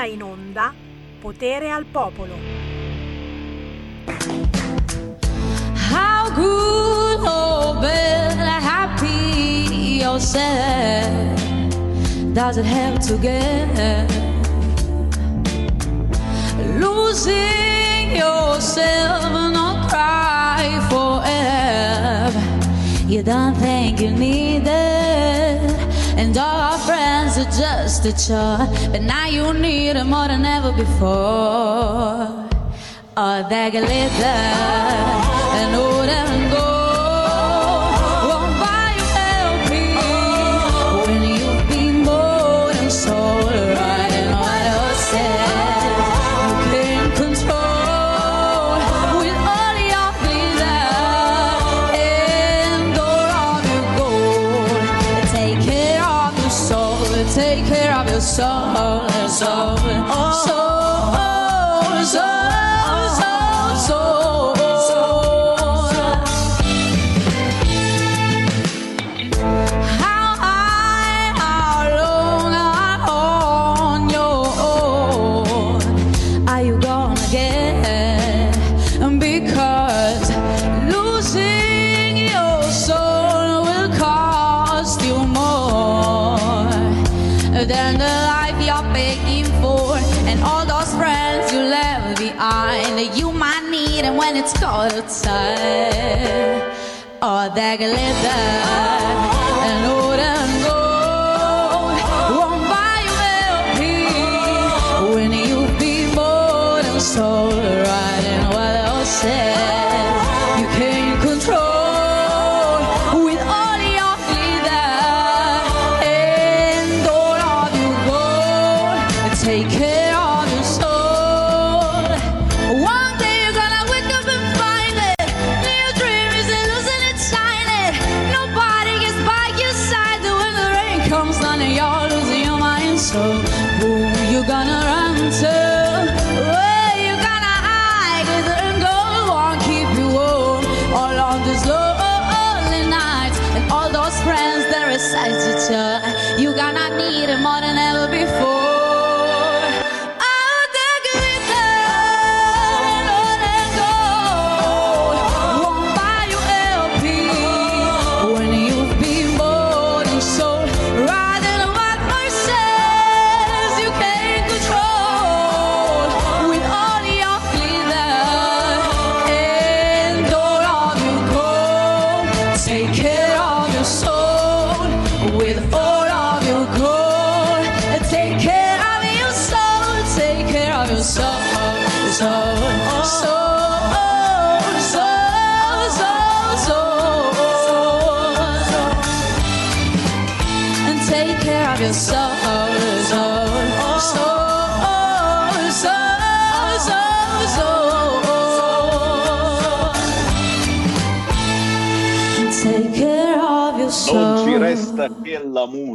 ora in onda Potere al Popolo. How good or bad, happy or sad does it have to get? Losing yourself, not cry forever. You don't think you need it, and all are just a chore. But now you need it more than ever before. A bag of leather, an old and gold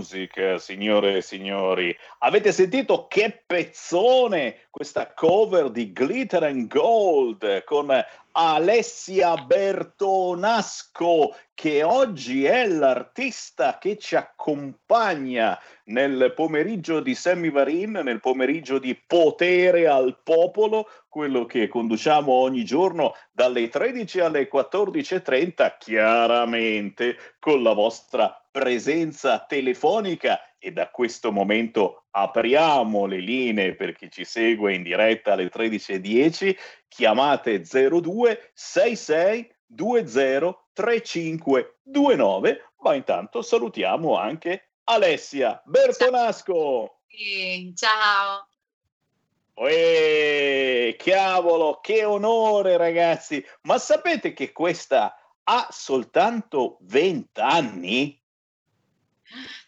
la musica, signore e signori. Avete sentito che pezzone questa cover di Glitter and Gold con Alessia Bertonasco, che oggi è l'artista che ci accompagna nel pomeriggio di Semivarin, nel pomeriggio di Potere al Popolo, quello che conduciamo ogni giorno dalle 13 alle 14.30, chiaramente con la vostra presenza telefonica. E da questo momento apriamo le linee per chi ci segue in diretta alle 13.10, chiamate 02 66 20 3529, ma intanto salutiamo anche Alessia Bertonasco. Ciao. Uè, cavolo, che onore ragazzi! Ma sapete che questa ha soltanto 20 anni?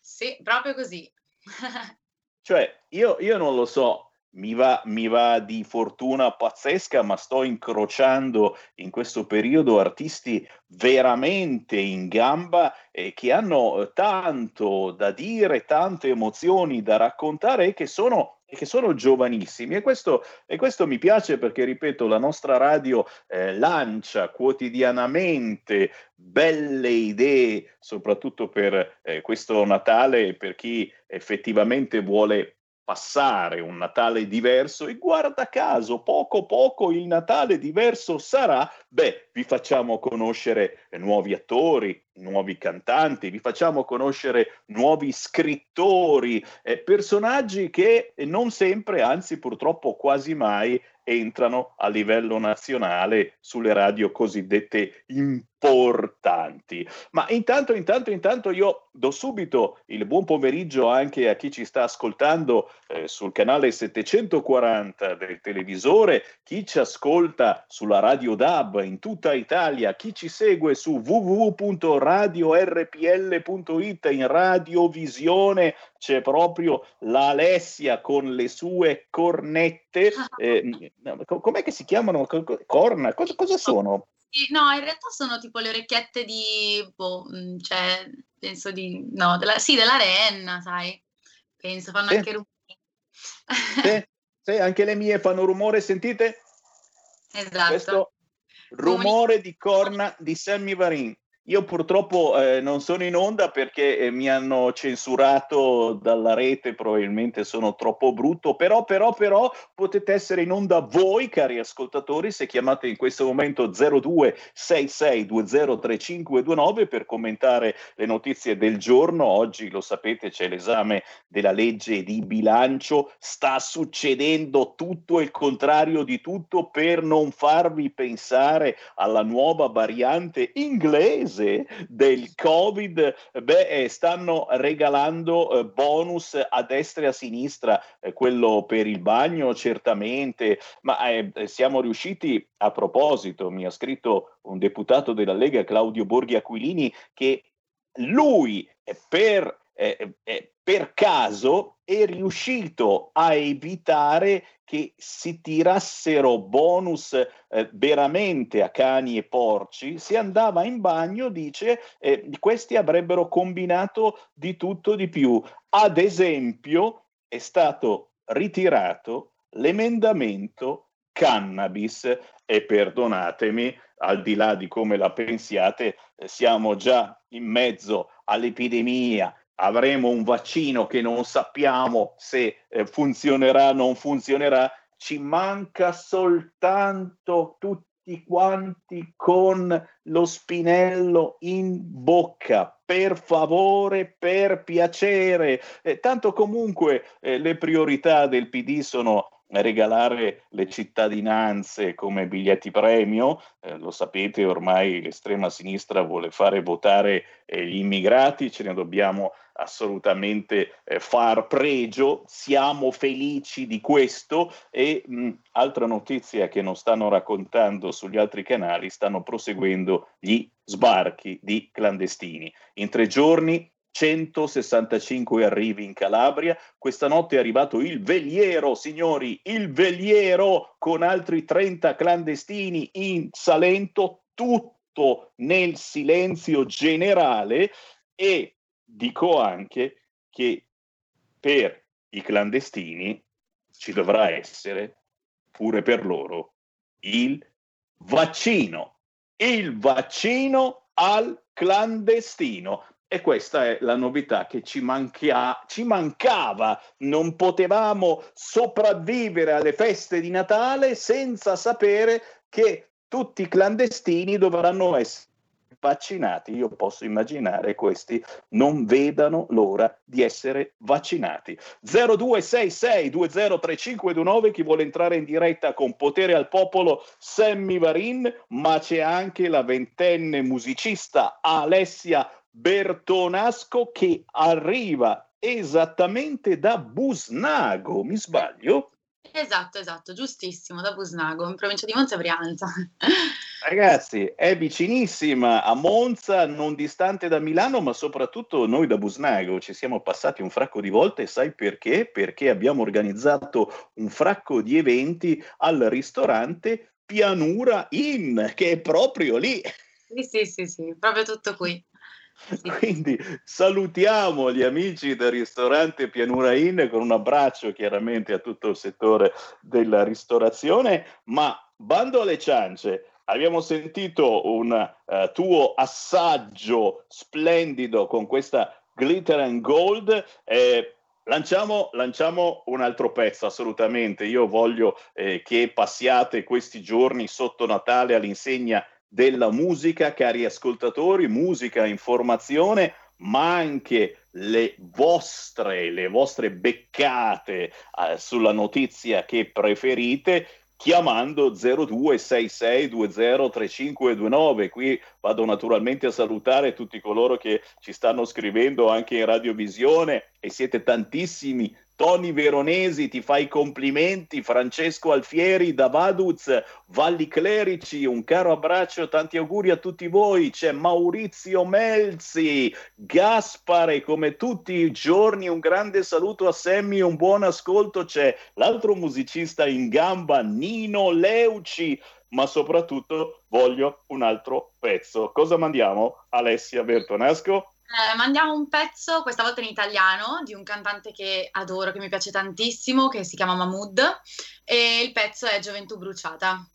Sì, proprio così. Cioè, io, io non lo so, mi va, mi va di fortuna pazzesca, ma sto incrociando in questo periodo artisti veramente in gamba e che hanno eh, tanto da dire, tante emozioni da raccontare e che sono, che sono giovanissimi. E questo, e questo mi piace perché, ripeto, la nostra radio eh, lancia quotidianamente belle idee, soprattutto per eh, questo Natale e per chi effettivamente vuole passare un Natale diverso e guarda caso, poco poco il Natale diverso sarà, beh, vi facciamo conoscere nuovi attori, nuovi cantanti, vi facciamo conoscere nuovi scrittori, eh, personaggi che non sempre, anzi purtroppo quasi mai, entrano a livello nazionale sulle radio cosiddette importanti. Ma intanto, intanto, intanto io do subito il buon pomeriggio anche a chi ci sta ascoltando eh, sul canale 740 del televisore, chi ci ascolta sulla radio DAB in tutta Italia, chi ci segue su www.radiorpl.it in radiovisione c'è proprio l'Alessia con le sue cornette. Eh, com'è che si chiamano? Corna? Cosa, cosa sono? no, in realtà sono tipo le orecchiette di, boh, mm, cioè, penso di, no, della, sì, della renna, sai, penso, fanno sì. anche rumore. sì, sì, anche le mie fanno rumore, sentite? Esatto. Questo rumore di corna di Sammy Varin. Io purtroppo eh, non sono in onda perché eh, mi hanno censurato dalla rete, probabilmente sono troppo brutto, però, però, però potete essere in onda voi, cari ascoltatori, se chiamate in questo momento 0266203529 per commentare le notizie del giorno. Oggi, lo sapete, c'è l'esame della legge di bilancio, sta succedendo tutto il contrario di tutto per non farvi pensare alla nuova variante inglese mese del Covid, beh, eh, stanno regalando eh, bonus a destra e a sinistra, eh, quello per il bagno certamente, ma siamo riusciti, a proposito, mi ha scritto un deputato della Lega, Claudio Borghi Aquilini, che lui per per caso è riuscito a evitare che si tirassero bonus eh, veramente a cani e porci, si andava in bagno, dice, eh, questi avrebbero combinato di tutto di più. Ad esempio, è stato ritirato l'emendamento cannabis e perdonatemi, al di là di come la pensiate, eh, siamo già in mezzo all'epidemia avremo un vaccino che non sappiamo se eh, funzionerà o non funzionerà, ci manca soltanto tutti quanti con lo spinello in bocca. Per favore, per piacere. Eh, tanto comunque eh, le priorità del PD sono regalare le cittadinanze come biglietti premio, eh, lo sapete ormai l'estrema sinistra vuole fare votare eh, gli immigrati, ce ne dobbiamo assolutamente eh, far pregio, siamo felici di questo e mh, altra notizia che non stanno raccontando sugli altri canali, stanno proseguendo gli sbarchi di clandestini. In tre giorni 165 arrivi in Calabria. Questa notte è arrivato il veliero, signori, il veliero con altri 30 clandestini in Salento, tutto nel silenzio generale e dico anche che per i clandestini ci dovrà essere pure per loro il vaccino, il vaccino al clandestino. E questa è la novità che ci, manchia, ci, mancava. Non potevamo sopravvivere alle feste di Natale senza sapere che tutti i clandestini dovranno essere vaccinati. Io posso immaginare questi non vedano l'ora di essere vaccinati. 0266203529 chi vuole entrare in diretta con potere al popolo Sammy Varin, ma c'è anche la ventenne musicista Alessia Bertonasco che arriva esattamente da Busnago, mi sbaglio? Esatto, esatto, giustissimo, da Busnago, in provincia di Monza Brianza. Ragazzi, è vicinissima a Monza, non distante da Milano, ma soprattutto noi da Busnago ci siamo passati un fracco di volte, sai perché? Perché abbiamo organizzato un fracco di eventi al ristorante Pianura Inn, che è proprio lì. Sì, sì, sì, sì, proprio tutto qui. Quindi salutiamo gli amici del ristorante Pianura Inn con un abbraccio chiaramente a tutto il settore della ristorazione, ma bando alle ciance, abbiamo sentito un uh, tuo assaggio splendido con questa glitter and gold. Eh, lanciamo, lanciamo, un altro pezzo, assolutamente. Io voglio eh, che passiate questi giorni sotto Natale all'insegna della musica, cari ascoltatori, musica, informazione, ma anche le vostre, le vostre beccate eh, sulla notizia che preferite chiamando 0266203529. Qui vado naturalmente a salutare tutti coloro che ci stanno scrivendo anche in radiovisione e siete tantissimi Tony Veronesi ti fa i complimenti, Francesco Alfieri da Vaduz, Valli Clerici, un caro abbraccio, tanti auguri a tutti voi, c'è Maurizio Melzi, Gaspare, come tutti i giorni un grande saluto a Semmi, un buon ascolto, c'è l'altro musicista in gamba, Nino Leuci, ma soprattutto voglio un altro pezzo. Cosa mandiamo? Alessia Bertonasco? Eh, mandiamo un pezzo, questa volta in italiano, di un cantante che adoro, che mi piace tantissimo, che si chiama Mahmood, e il pezzo è Gioventù bruciata.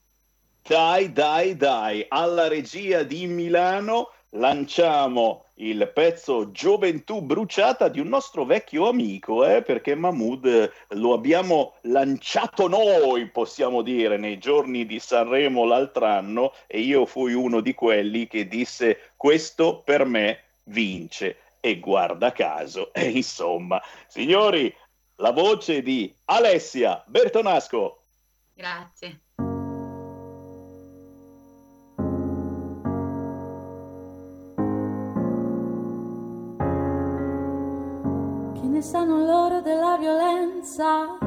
Dai, dai, dai, alla regia di Milano lanciamo il pezzo Gioventù bruciata di un nostro vecchio amico, eh, perché Mahmood lo abbiamo lanciato noi, possiamo dire, nei giorni di Sanremo l'altro anno e io fui uno di quelli che disse questo per me vince e guarda caso, e insomma, signori, la voce di Alessia Bertonasco. Grazie. Che ne sanno loro della violenza?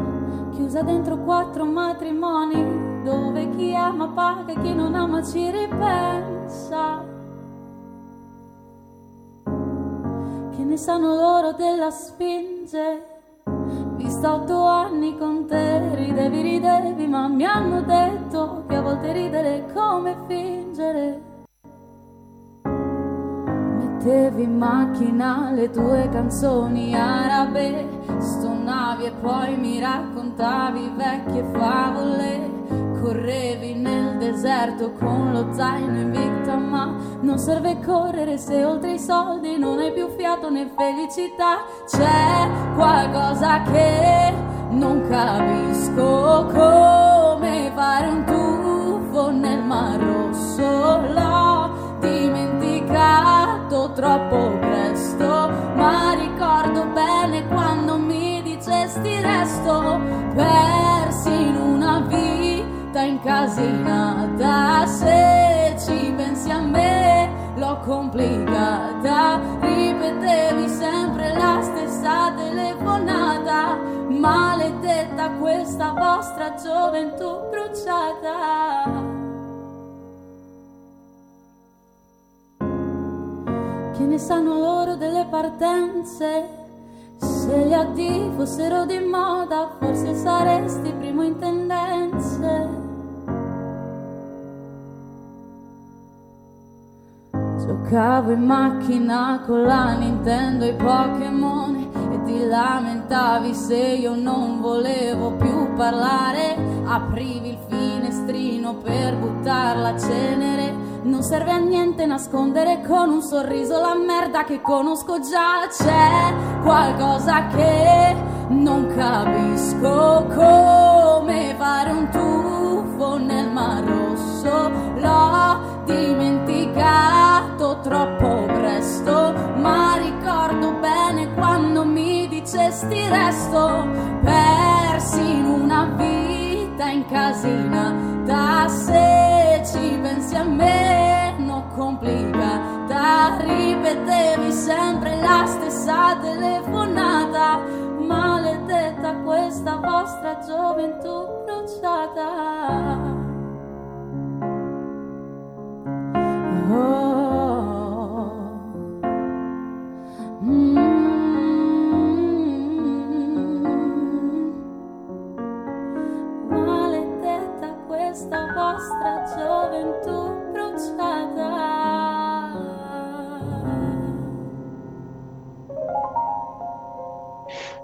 Chiusa dentro quattro matrimoni, dove chi ama paga e chi non ama ci ripensa. Ne sanno loro della spinge? Vista otto anni con te, ridevi, ridevi, ma mi hanno detto che a volte ridere è come fingere. Mettevi in macchina le tue canzoni arabe, stonavi e poi mi raccontavi vecchie favole. Correvi nel deserto con lo zaino in vita, ma non serve correre se oltre i soldi non hai più fiato né felicità. C'è qualcosa che non capisco come fare un tuffo nel mar rosso. L'ho dimenticato troppo presto, ma ricordo bene quando mi dicesti resto persi in una vita incasinata. Se ci pensi a me, l'ho complicata. Ripetevi sempre la stessa telefonata. Maledetta questa vostra gioventù bruciata. Che ne sanno loro delle partenze? Se gli addii fossero di moda, forse saresti primo in tendenze. Giocavo in macchina con la Nintendo e i Pokémon e ti lamentavi se io non volevo più parlare. Aprivi il finestrino per buttar la cenere. Non serve a niente nascondere con un sorriso la merda che conosco già. C'è qualcosa che non capisco come fare un tuffo troppo presto, ma ricordo bene quando mi dicesti resto persi in una vita incasinata. Se ci pensi a me, non complicata. Ripetevi sempre la stessa telefonata. Maledetta questa vostra gioventù bruciata. Maledetta gioventù bruciata.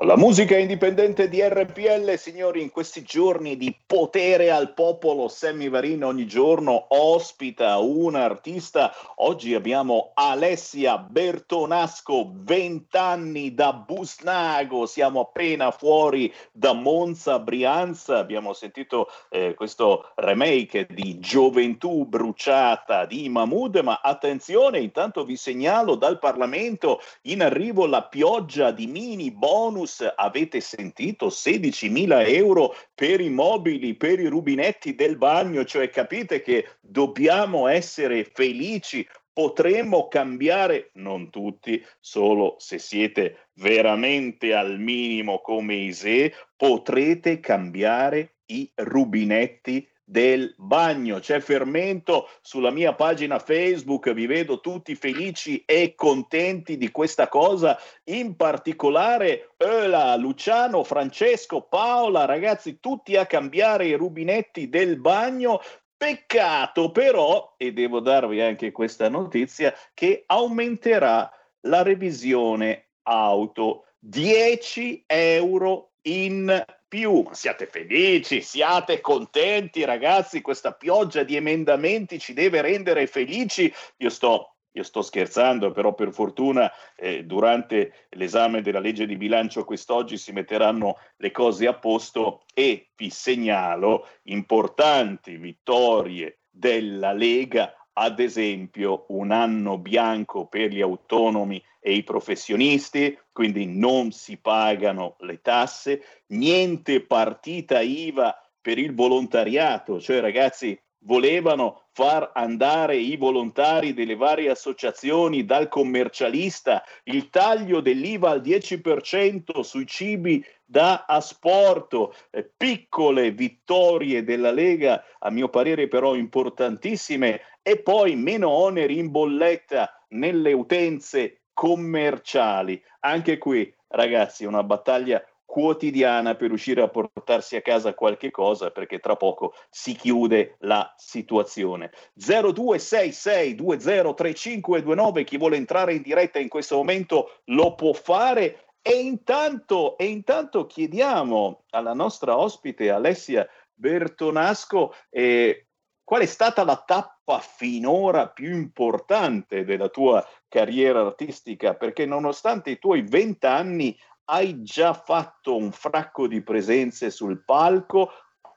La musica indipendente di RPL, signori, in questi giorni di potere al popolo, Sammy Varin ogni giorno ospita un artista. Oggi abbiamo Alessia Bertonasco, 20 anni da Busnago, siamo appena fuori da Monza, Brianza. Abbiamo sentito eh, questo remake di Gioventù bruciata di Mahmood, ma attenzione, intanto vi segnalo dal Parlamento in arrivo la pioggia di mini bonus avete sentito 16.000 euro per i mobili, per i rubinetti del bagno, cioè capite che dobbiamo essere felici, potremmo cambiare, non tutti, solo se siete veramente al minimo come Ise, potrete cambiare i rubinetti del bagno. C'è fermento sulla mia pagina Facebook, vi vedo tutti felici e contenti di questa cosa, in particolare Eula, Luciano, Francesco, Paola, ragazzi, tutti a cambiare i rubinetti del bagno. Peccato però, e devo darvi anche questa notizia, che aumenterà la revisione auto 10 euro in più. Siate felici, siate contenti, ragazzi. Questa pioggia di emendamenti ci deve rendere felici. Io sto, io sto scherzando, però per fortuna eh, durante l'esame della legge di bilancio quest'oggi si metteranno le cose a posto e vi segnalo importanti vittorie della Lega ad esempio un anno bianco per gli autonomi e i professionisti, quindi non si pagano le tasse, niente partita IVA per il volontariato, cioè ragazzi volevano far andare i volontari delle varie associazioni dal commercialista, il taglio dell'IVA al 10% sui cibi da asporto, eh, piccole vittorie della Lega, a mio parere però importantissime, e poi meno oneri in bolletta nelle utenze commerciali. Anche qui, ragazzi, una battaglia quotidiana per riuscire a portarsi a casa qualche cosa perché tra poco si chiude la situazione. 0266203529 chi vuole entrare in diretta in questo momento lo può fare e intanto, e intanto chiediamo alla nostra ospite Alessia Bertonasco eh, qual è stata la tappa finora più importante della tua carriera artistica perché nonostante i tuoi 20 anni hai già fatto un fracco di presenze sul palco,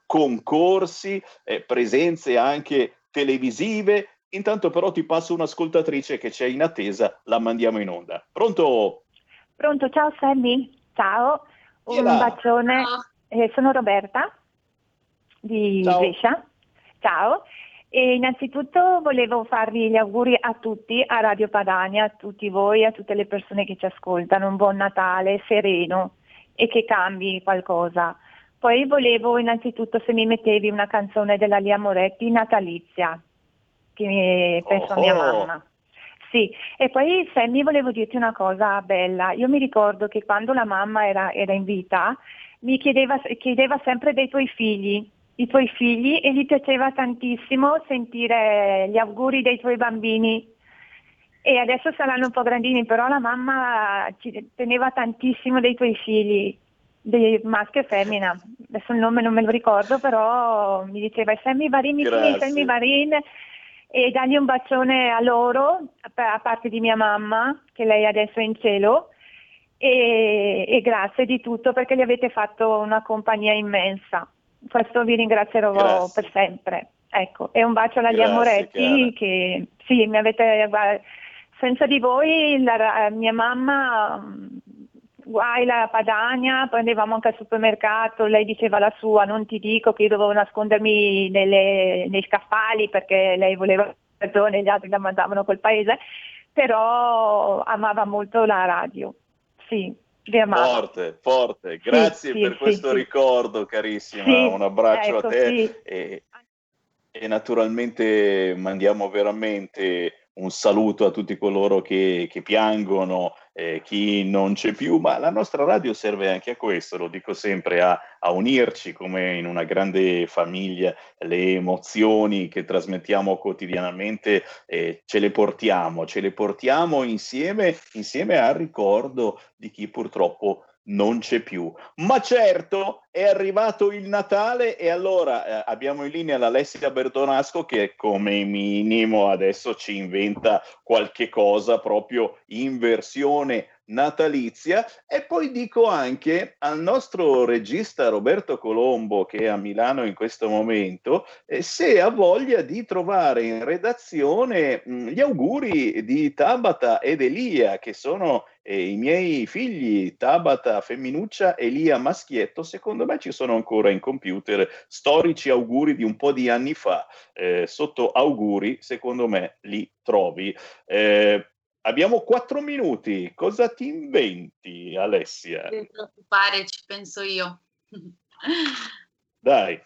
concorsi, eh, presenze anche televisive. Intanto però ti passo un'ascoltatrice che c'è in attesa, la mandiamo in onda. Pronto? Pronto, ciao Sammy, ciao, un Gliela. bacione, Eh, sono Roberta di Ciao. Brescia, ciao. E innanzitutto volevo farvi gli auguri a tutti, a Radio Padania, a tutti voi, a tutte le persone che ci ascoltano, un buon Natale sereno e che cambi qualcosa. Poi volevo innanzitutto se mi mettevi una canzone della Lia Moretti, Natalizia, che mi- penso a mia Oh. mamma. Sì, e poi Sammy volevo dirti una cosa bella. Io mi ricordo che quando la mamma era, era in vita mi chiedeva, chiedeva sempre dei tuoi figli, i tuoi figli e gli piaceva tantissimo sentire gli auguri dei tuoi bambini. E adesso saranno un po' grandini, però la mamma ci teneva tantissimo dei tuoi figli, dei maschio e femmina. Adesso il nome non me lo ricordo, però mi diceva Sammy Varin, mi Sammy Varin e dagli un bacione a loro, a parte di mia mamma, che lei adesso è in cielo, e, e grazie di tutto perché gli avete fatto una compagnia immensa. Questo vi ringrazierò Grazie. per sempre. Ecco, e un bacio alla Lia Grazie, Moretti Chiara. che sì, mi avete senza di voi la, mia mamma mm, guai la Padania, poi andavamo anche al supermercato, lei diceva la sua, non ti dico che io dovevo nascondermi nelle- nei scaffali perché lei voleva perdone, gli altri la mandavano quel paese, però amava molto la radio. Sì. Forte, forte. Grazie sì, per sì, questo sì. ricordo, carissima. Un abbraccio ecco, a te sì. e, e naturalmente mandiamo veramente un saluto a tutti coloro che, che piangono, eh, chi non c'è più, ma la nostra radio serve anche a questo, lo dico sempre, a, a unirci come in una grande famiglia, le emozioni che trasmettiamo quotidianamente eh, ce le portiamo, ce le portiamo insieme, insieme al ricordo di chi purtroppo non c'è più. Ma certo è arrivato il Natale e allora eh, abbiamo in linea l'Alessia Bertonasco che come minimo adesso ci inventa qualche cosa proprio in versione natalizia. E poi dico anche al nostro regista Roberto Colombo che è a Milano in questo momento eh, se ha voglia di trovare in redazione mh, gli auguri di Tabata ed Elia che sono eh, i miei figli Tabata femminuccia Elia maschietto. Secondo me ci sono ancora in computer storici auguri di un po' di anni fa eh, sotto auguri secondo me li trovi. Eh, Abbiamo quattro minuti, cosa ti inventi Alessia? Non preoccupare, ci penso io. Dai.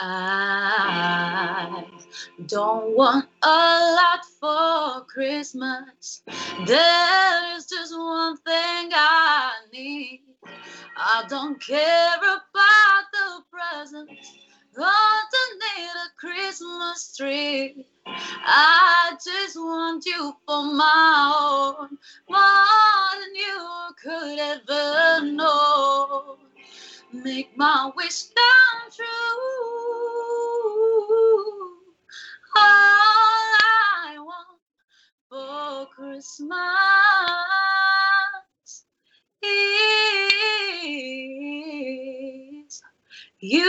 I don't want a lot for Christmas. There is just one thing I need. I don't care about the presents underneath a Christmas tree. I just want you for my own, more than you could ever know. Make my wish come true. All I want for Christmas is you.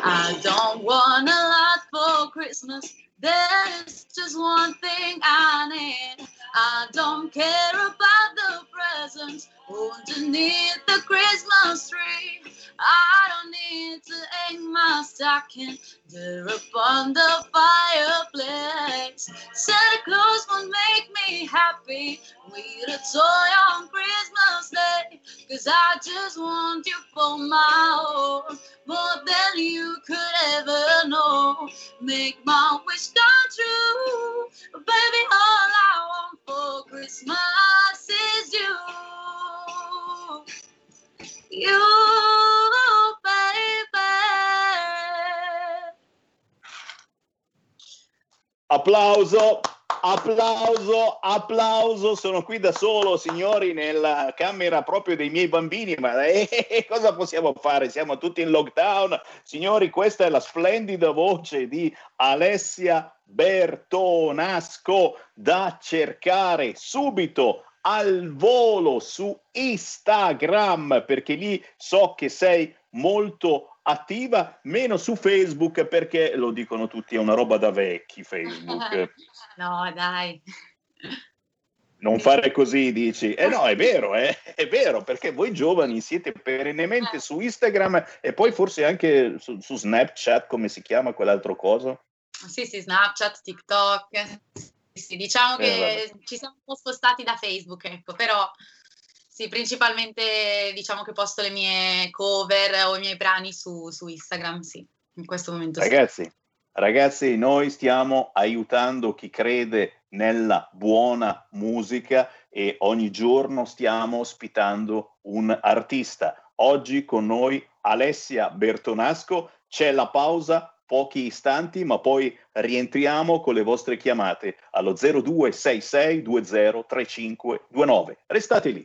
I don't want a lot for Christmas. There's just one thing I need. I don't care about the presents underneath the Christmas tree. I don't need to hang my stocking there upon the fireplace. Santa Claus won't make me happy with a toy on Christmas Day. Cause I just want you for my own, more than you could ever know. Make my wish come true. Baby, all I want for Christmas is you. You, Applauso, applauso, applauso. Sono qui da solo, signori, nella camera proprio dei miei bambini. Ma eh, cosa possiamo fare? Siamo tutti in lockdown. Signori, questa è la splendida voce di Alessia Bertonasco da cercare subito al volo su Instagram perché lì so che sei molto attiva, meno su Facebook perché lo dicono tutti, è una roba da vecchi Facebook. no, dai. Non fare così, dici. Eh no, è vero, eh, è vero, perché voi giovani siete perennemente su Instagram e poi forse anche su, su Snapchat, come si chiama quell'altro coso? Sì, sì, Snapchat, TikTok. Sì, diciamo Eh, che ci siamo un po' spostati da Facebook, ecco, però sì, principalmente diciamo che posto le mie cover o i miei brani su, su Instagram, sì, in questo momento sì. Ragazzi, ragazzi, noi stiamo aiutando chi crede nella buona musica e ogni giorno stiamo ospitando un artista. Oggi con noi Alessia Bertonasco, c'è la pausa, pochi istanti, ma poi rientriamo con le vostre chiamate allo 0266203529. Restate lì.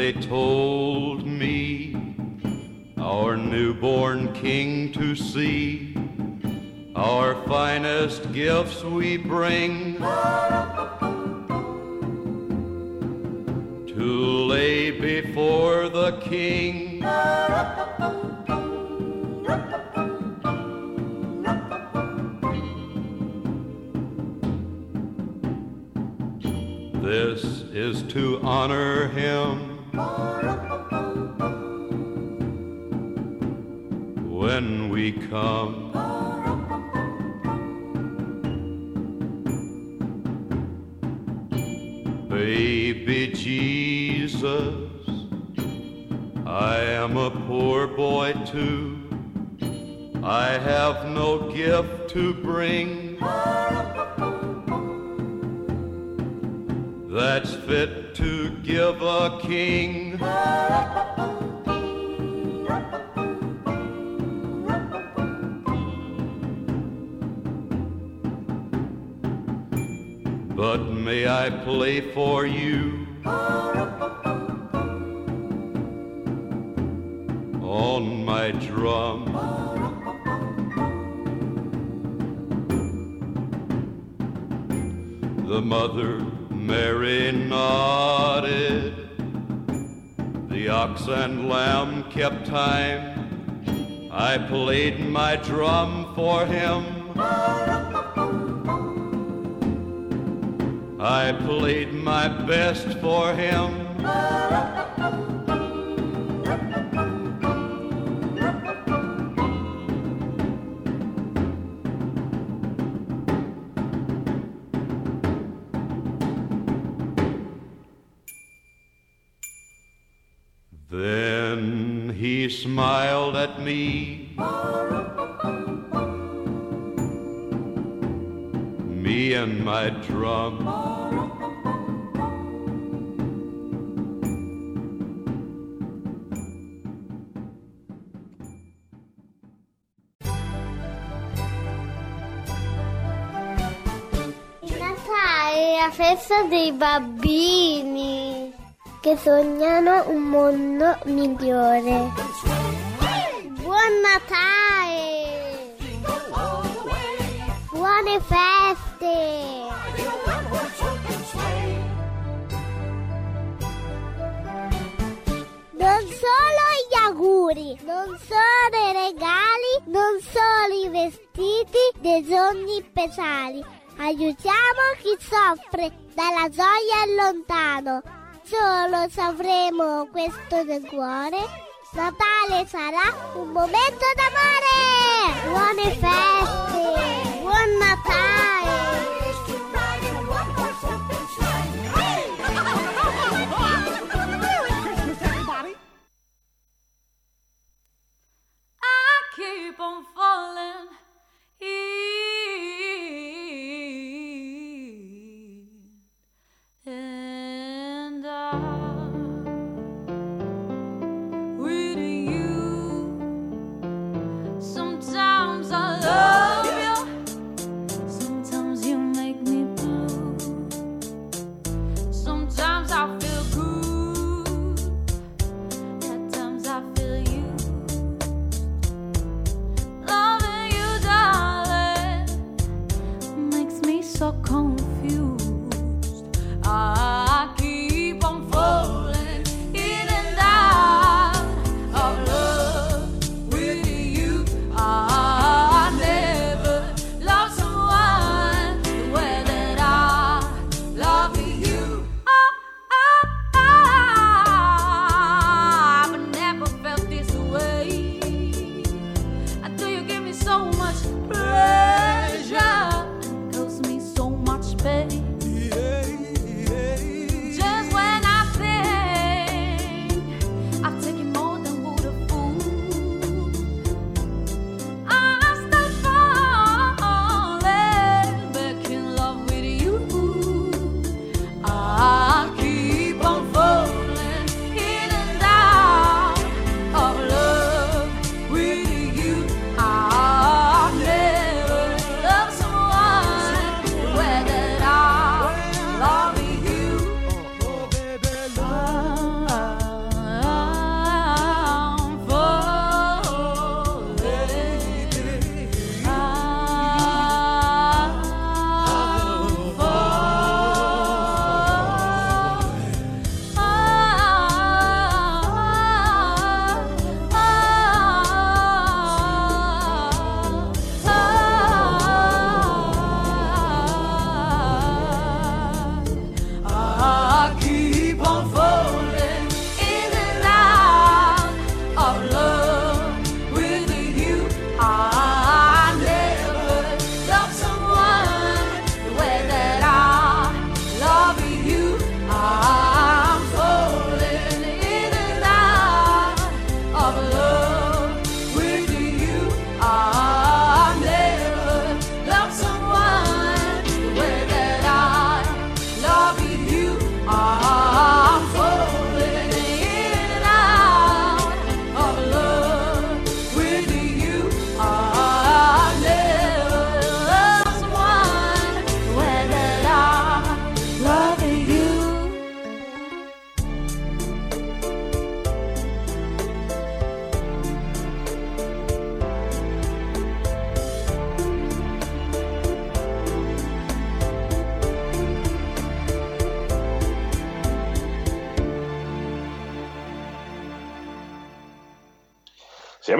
They told me, our newborn king to see. Our finest gifts we bring to lay before the king. This is to honor him when we come. Baby Jesus, I am a poor boy too. I have no gift to bring that's fit to give a king. But may I play for you on my drum? The mother Mary nodded. The ox and lamb kept time. I played my drum for him. I played my best for him. Bambini che sognano un mondo migliore. Buon Natale! Buone feste! Non solo gli auguri, non solo i regali, non solo i vestiti dei sogni speciali. Aiutiamo chi soffre dalla gioia lontano. Solo se avremo questo nel cuore, Natale sarà un momento d'amore! Buone feste! Buon Natale!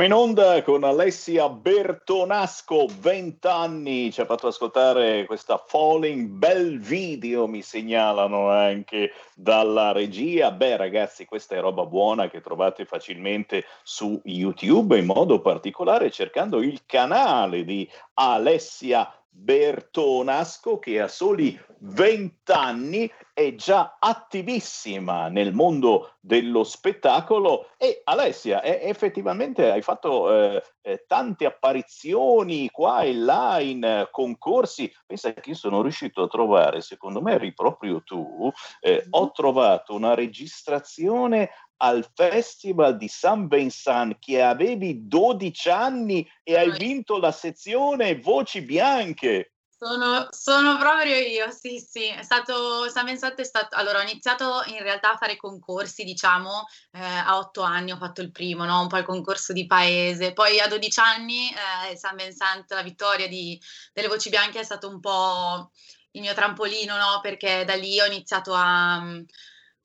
Siamo in onda con Alessia Bertonasco, 20 anni, ci ha fatto ascoltare questa Falling, bel video mi segnalano anche dalla regia. Beh ragazzi, questa è roba buona che trovate facilmente su YouTube, in modo particolare cercando il canale di Alessia Bertonasco che a soli 20 anni è già attivissima nel mondo dello spettacolo. E Alessia, è, effettivamente hai fatto eh, eh, tante apparizioni qua e là in eh, concorsi, pensa che io sono riuscito a trovare, secondo me eri proprio tu, eh, ho trovato una registrazione al Festival di San Vincent che avevi 12 anni e hai vinto la sezione Voci Bianche. Sono, sono, proprio io, sì, sì. È stato, San Vincent è stato, allora ho iniziato in realtà a fare concorsi, diciamo, eh, a otto anni ho fatto il primo, no? un po' il concorso di paese, poi a 12 anni eh, San Vincent, la vittoria di, delle Voci Bianche è stato un po' il mio trampolino, no? Perché da lì ho iniziato a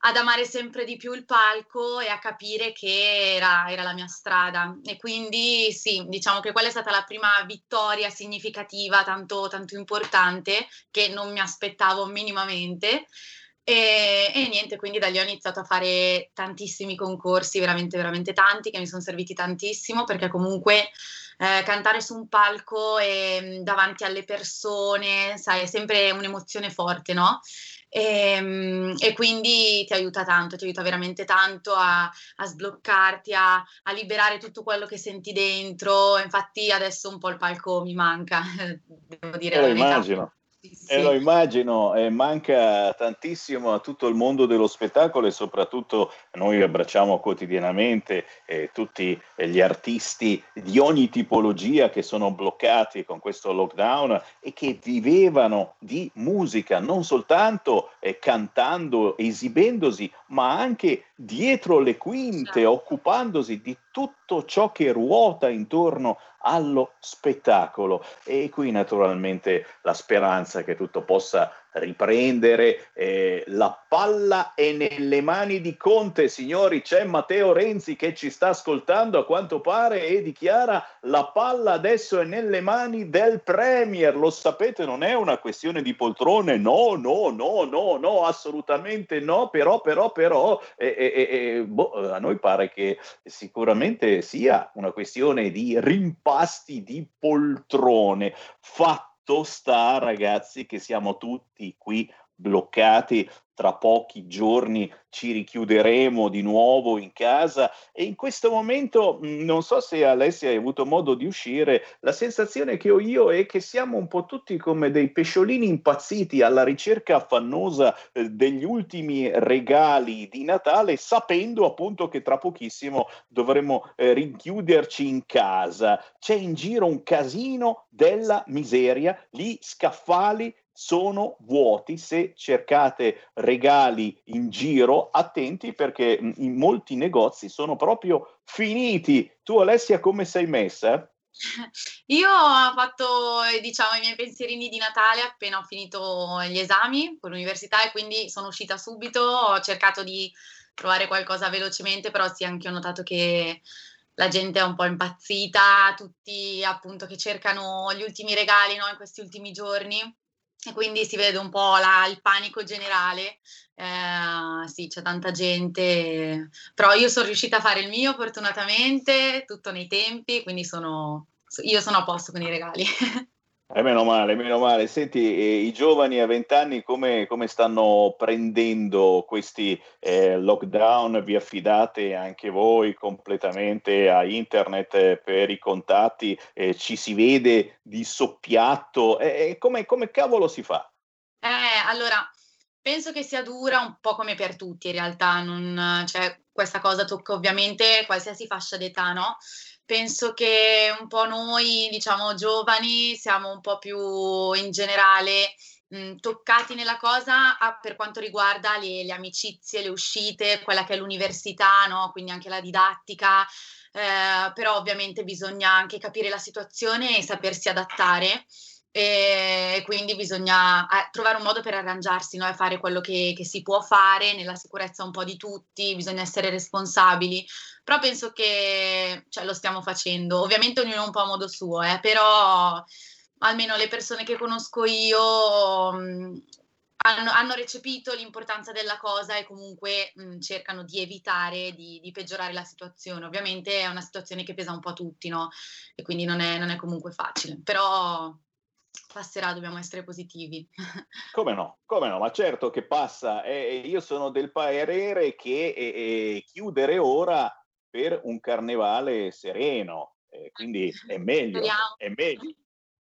ad amare sempre di più il palco e a capire che era, era, la mia strada. E quindi sì, diciamo che quella è stata la prima vittoria significativa, tanto, tanto importante, che non mi aspettavo minimamente. E, e, niente, quindi da lì ho iniziato a fare tantissimi concorsi, veramente, veramente tanti, che mi sono serviti tantissimo, perché comunque eh, cantare su un palco e davanti alle persone, sai, è sempre un'emozione forte, no? E, ehm, e, quindi ti aiuta tanto, ti aiuta veramente tanto a, a sbloccarti, a, a, liberare tutto quello che senti dentro. Infatti adesso un po' il palco mi manca, devo dire. Eh, lo immagino. Sì. E lo immagino, eh, manca tantissimo a tutto il mondo dello spettacolo e soprattutto noi abbracciamo quotidianamente eh, tutti gli artisti di ogni tipologia che sono bloccati con questo lockdown e che vivevano di musica, non soltanto eh, cantando, esibendosi, ma anche dietro le quinte, certo. occupandosi di tutto ciò che ruota intorno allo spettacolo. E qui naturalmente la speranza che tutto possa riprendere. Eh, la palla è nelle mani di Conte, signori. C'è Matteo Renzi che ci sta ascoltando a quanto pare e dichiara la palla adesso è nelle mani del Premier. Lo sapete, non è una questione di poltrone. No, no, no, no, no, assolutamente no. Però, però, però, eh, eh, eh boh, a noi pare che sicuramente sia una questione di rimpasti di poltrone. Fatto fatto sta, ragazzi, che siamo tutti qui bloccati tra pochi giorni ci richiuderemo di nuovo in casa e in questo momento non so se Alessia hai avuto modo di uscire, la sensazione che ho io è che siamo un po' tutti come dei pesciolini impazziti alla ricerca affannosa eh, degli ultimi regali di Natale, sapendo appunto che tra pochissimo dovremo eh, rinchiuderci in casa. C'è in giro un casino della miseria, gli scaffali sono vuoti. Se cercate regali in giro attenti perché in molti negozi sono proprio finiti. Tu Alessia come sei messa? Io ho fatto diciamo i miei pensierini di Natale appena ho finito gli esami con l'università e quindi sono uscita subito. Ho cercato di trovare qualcosa velocemente però sì anche ho notato che la gente è un po' impazzita, tutti appunto che cercano gli ultimi regali no, in questi ultimi giorni e quindi si vede un po' la, il panico generale. Eh, sì, c'è tanta gente, però io sono riuscita a fare il mio fortunatamente, tutto nei tempi, quindi sono, io sono a posto con i regali. Eh, meno male, meno male. Senti, eh, i giovani a vent'anni come, come, stanno prendendo questi eh, lockdown? Vi affidate anche voi completamente a internet eh, per i contatti? Eh, ci si vede di soppiatto? Eh, come, come cavolo si fa? allora, penso che sia dura un po' come per tutti in realtà. Non, cioè, questa cosa tocca ovviamente qualsiasi fascia d'età, no? penso che un po' noi, diciamo, giovani, siamo un po' più in generale mh, toccati nella cosa a, per quanto riguarda le, le, amicizie, le uscite, quella che è l'università, no? quindi anche la didattica, eh, però ovviamente bisogna anche capire la situazione e sapersi adattare. E quindi bisogna eh, trovare un modo per arrangiarsi no? e fare quello che, che, si può fare nella sicurezza un po' di tutti, bisogna essere responsabili, però penso che cioè, lo stiamo facendo, ovviamente ognuno un po' a modo suo, eh, però almeno le persone che conosco io mh, hanno, hanno, recepito l'importanza della cosa e comunque mh, cercano di evitare di, di, peggiorare la situazione. Ovviamente è una situazione che pesa un po' a tutti, no? E quindi non è, non è comunque facile, però passerà, dobbiamo essere positivi. Come no, come no, ma certo che passa. E io sono del parere che e, e chiudere ora per un carnevale sereno, eh, quindi è meglio, Speriamo. è meglio.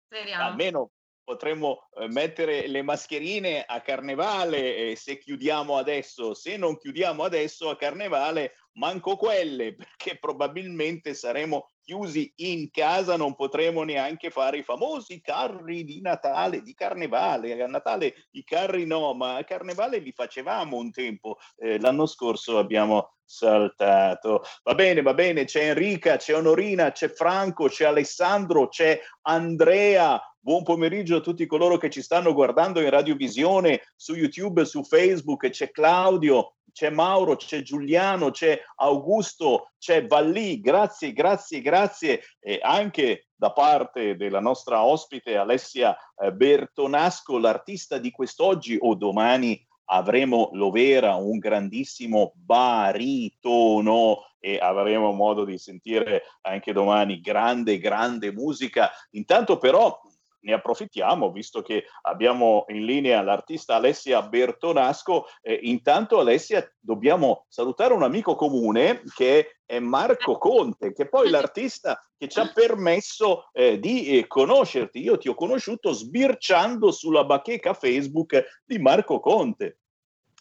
Speriamo. Almeno potremmo eh, mettere le mascherine a carnevale eh, se chiudiamo adesso, se non chiudiamo adesso a carnevale manco quelle perché probabilmente saremo chiusi in casa, non potremo neanche fare i famosi carri di Natale, di Carnevale. A Natale i carri no, ma a Carnevale li facevamo un tempo. Eh, l'anno scorso abbiamo saltato. Va bene, va bene, c'è Enrica, c'è Onorina, c'è Franco, c'è Alessandro, c'è Andrea. Buon pomeriggio a tutti coloro che ci stanno guardando in radiovisione, su YouTube, su Facebook, c'è Claudio, c'è Mauro, c'è Giuliano, c'è Augusto, c'è Vallì, grazie, grazie, grazie e anche da parte della nostra ospite Alessia eh, Bertonasco, l'artista di quest'oggi o domani avremo Lovera, un grandissimo baritono e avremo modo di sentire anche domani grande, grande musica. Intanto però ne approfittiamo, visto che abbiamo in linea l'artista Alessia Bertonasco. Eh, intanto, Alessia, dobbiamo salutare un amico comune che è Marco Conte, che è poi l'artista che ci ha permesso eh, di eh, conoscerti. Io ti ho conosciuto sbirciando sulla bacheca Facebook di Marco Conte.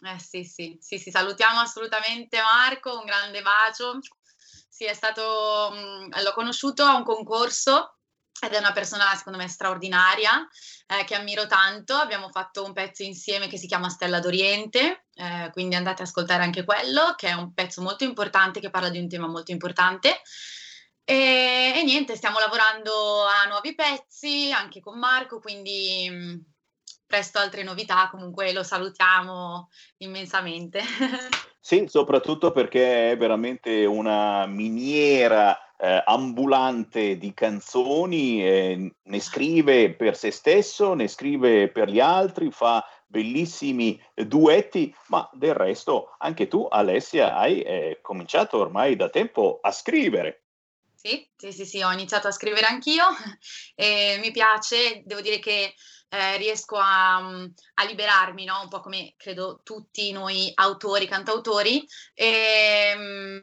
Eh sì, sì, sì, sì, salutiamo assolutamente Marco, un grande bacio. Sì, è stato, mh, mm, l'ho conosciuto a un concorso ed è una persona secondo me straordinaria eh, che ammiro tanto. Abbiamo fatto un pezzo insieme che si chiama Stella d'Oriente, eh, quindi andate ad ascoltare anche quello, che è un pezzo molto importante che parla di un tema molto importante. E, e niente, stiamo lavorando a nuovi pezzi anche con Marco, quindi mm, presto altre novità, comunque lo salutiamo immensamente. Sì, soprattutto perché è veramente una miniera eh, ambulante di canzoni, eh, ne scrive per se stesso, ne scrive per gli altri, fa bellissimi duetti, ma del resto anche tu Alessia hai eh, cominciato ormai da tempo a scrivere. Sì, sì, sì, sì, ho iniziato a scrivere anch'io e mi piace, devo dire che eh, riesco a, mm, a liberarmi, no? un po' come credo tutti noi autori, cantautori. E, mm,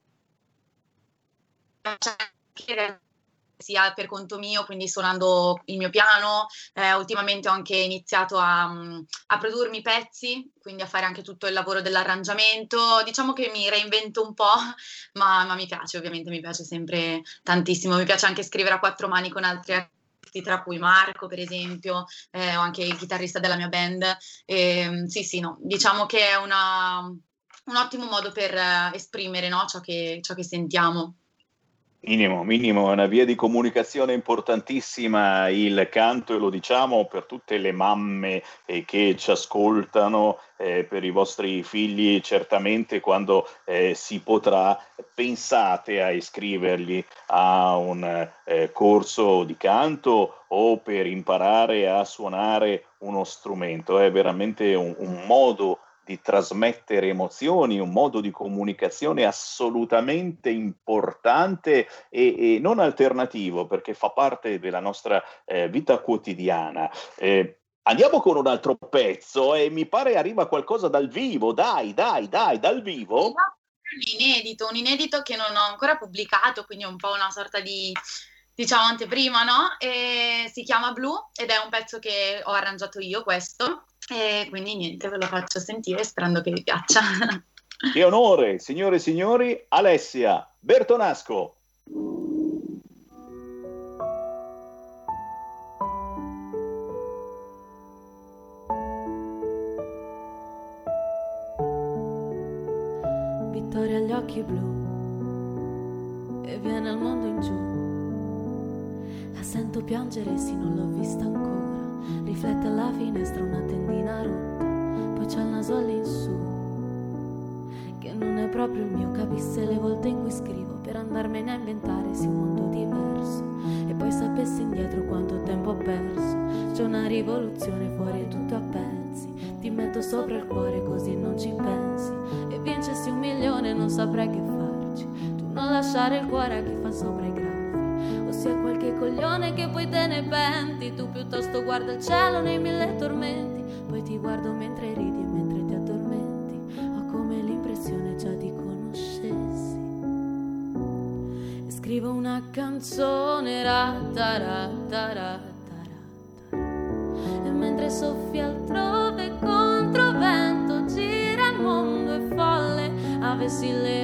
sia per conto mio, quindi suonando il mio piano. Eh, ultimamente ho anche iniziato a, mm, a, produrmi pezzi, quindi a fare anche tutto il lavoro dell'arrangiamento. Diciamo che mi reinvento un po', ma, ma mi piace, ovviamente mi piace sempre tantissimo. Mi piace anche scrivere a quattro mani con altri artisti tra cui Marco per esempio, eh, o anche il chitarrista della mia band. E, ehm, sì, sì, no, diciamo che è una, un ottimo modo per eh, esprimere no, ciò, che, ciò che sentiamo. Minimo, minimo, è una via di comunicazione importantissima il canto e lo diciamo per tutte le mamme eh, che ci ascoltano, eh, per i vostri figli certamente quando eh, si potrà pensate a iscriverli a un eh, corso di canto o per imparare a suonare uno strumento, è veramente un, un modo di trasmettere emozioni, un modo di comunicazione assolutamente importante e, e non alternativo perché fa parte della nostra eh, vita quotidiana. Eh, andiamo con un altro pezzo e mi pare arriva qualcosa dal vivo, dai, dai, dai, dal vivo. Un inedito, un inedito che non ho ancora pubblicato, quindi è un po' una sorta di diciamo anteprima, no? E si chiama Blue ed è un pezzo che ho arrangiato io questo e quindi niente, ve lo faccio sentire sperando che vi piaccia. Che onore, signore e signori, Alessia Bertonasco. Vittoria agli occhi blu e viene al mondo in giù. La sento piangere, sì, non l'ho vista ancora Riflette alla finestra una tendina rotta, poi c'è il naso all'insù. Che non è proprio il mio, capisse le volte in cui scrivo per andarmene a inventare sì un mondo diverso. E poi sapessi indietro quanto tempo ho perso. C'è una rivoluzione fuori è tutto a pezzi. Ti metto sopra il cuore così non ci pensi. E vincessi un milione non saprei che farci. Tu non lasciare il cuore a chi fa sopra i grafi. O sia qualche coglione che poi te ne penti. Tu piuttosto guarda il cielo nei mille tormenti. Poi ti guardo mentre ridi e mentre ti addormenti. Ho come l'impressione già ti conoscessi. E scrivo una canzone ratta. E mentre soffia altrove contro vento gira il mondo è folle. Avessi le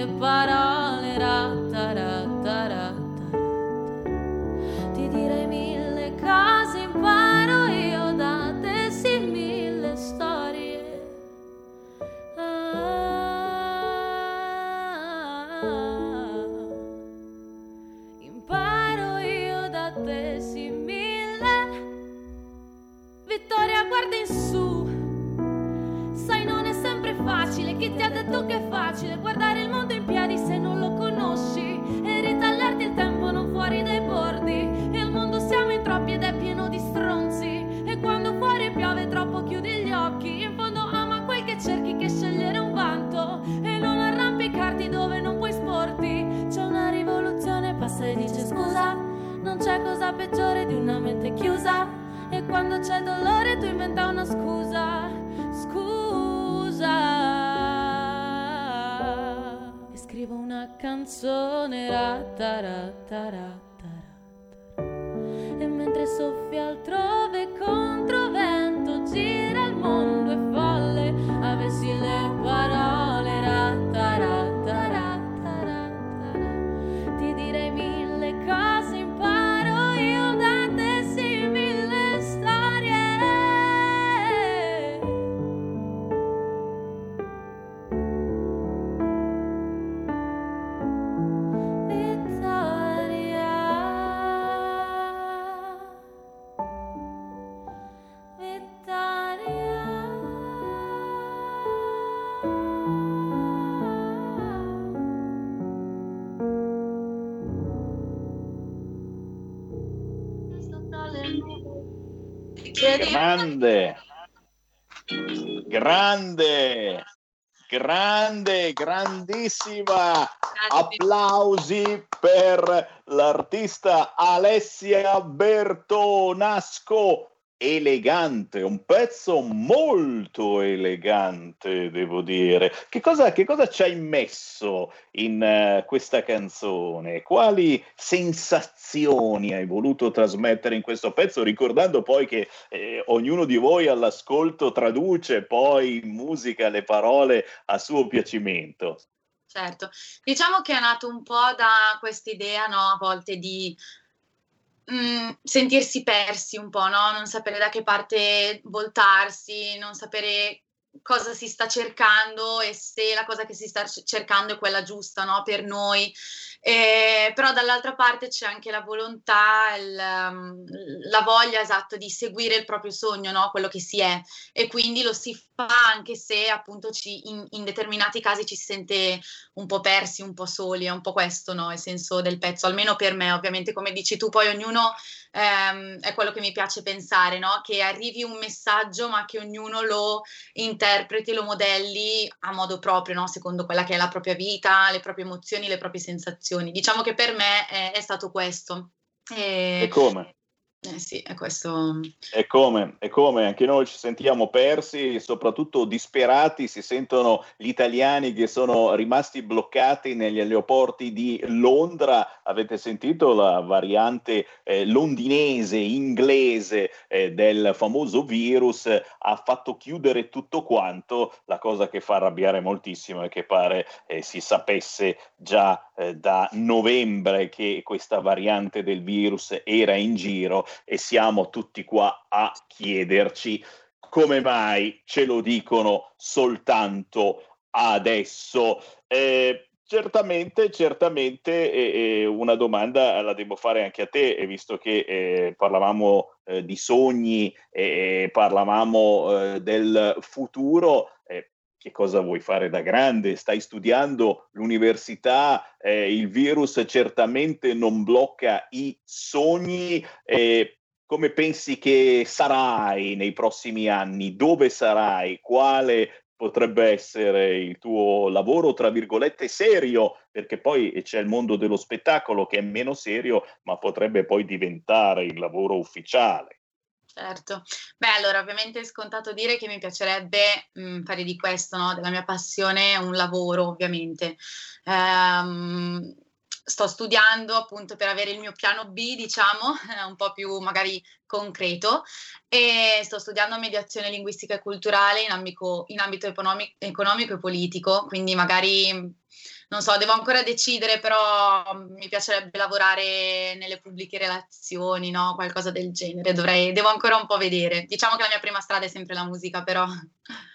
Grande, grande, grande, grandissima. Applausi per l'artista Alessia Bertonasco. Elegante, un pezzo molto elegante, devo dire. Che cosa, che cosa ci hai messo in eh, questa canzone? Quali sensazioni hai voluto trasmettere in questo pezzo, ricordando poi che eh, ognuno di voi all'ascolto traduce poi in musica le parole a suo piacimento? Certo, diciamo che è nato un po' da quest'idea, no, a volte di mm, sentirsi persi un po', no? Non sapere da che parte voltarsi, non sapere cosa si sta cercando e se la cosa che si sta cercando è quella giusta, no? Per noi. Eh, però dall'altra parte c'è anche la volontà, il, um, la voglia esatto di seguire il proprio sogno, no? Quello che si è e quindi lo si fa anche se appunto ci, in, in determinati casi ci si sente un po' persi, un po' soli, è un po' questo no? il senso del pezzo, almeno per me ovviamente come dici tu, poi ognuno ehm, è quello che mi piace pensare, no? che arrivi un messaggio ma che ognuno lo interpreti, lo modelli a modo proprio, secondo quella che è la propria vita, le proprie emozioni, le proprie sensazioni. Diciamo che per me è, è stato questo. E, E come? eh sì, è questo. E come? E come? Anche noi ci sentiamo persi e soprattutto disperati, si sentono gli italiani che sono rimasti bloccati negli aeroporti di Londra. Avete sentito la variante eh, londinese, inglese eh, del famoso virus? Ha fatto chiudere tutto quanto, la cosa che fa arrabbiare moltissimo è che pare eh, si sapesse già eh, da novembre che questa variante del virus era in giro e siamo tutti qua a chiederci come mai ce lo dicono soltanto adesso. Eh, Certamente, certamente, e, e una domanda la devo fare anche a te, visto che eh, parlavamo eh, di sogni e parlavamo eh, del futuro. Eh, che cosa vuoi fare da grande? Stai studiando l'università, eh, il virus certamente non blocca i sogni. come pensi che sarai nei prossimi anni? Dove sarai? Quale potrebbe essere il tuo lavoro, tra virgolette, serio, perché poi c'è il mondo dello spettacolo che è meno serio, ma potrebbe poi diventare il lavoro ufficiale. Certo, beh allora ovviamente è scontato dire che mi piacerebbe mh, fare di questo, no? della mia passione un lavoro ovviamente. Ehm, sto studiando appunto per avere il mio piano B, diciamo, un po' più magari concreto, e sto studiando mediazione linguistica e culturale in ambito, in ambito economico, economico e politico, quindi magari non so, devo ancora decidere, però mi piacerebbe lavorare nelle pubbliche relazioni, no? Qualcosa del genere. Dovrei, devo ancora un po' vedere. Diciamo che la mia prima strada è sempre la musica, però.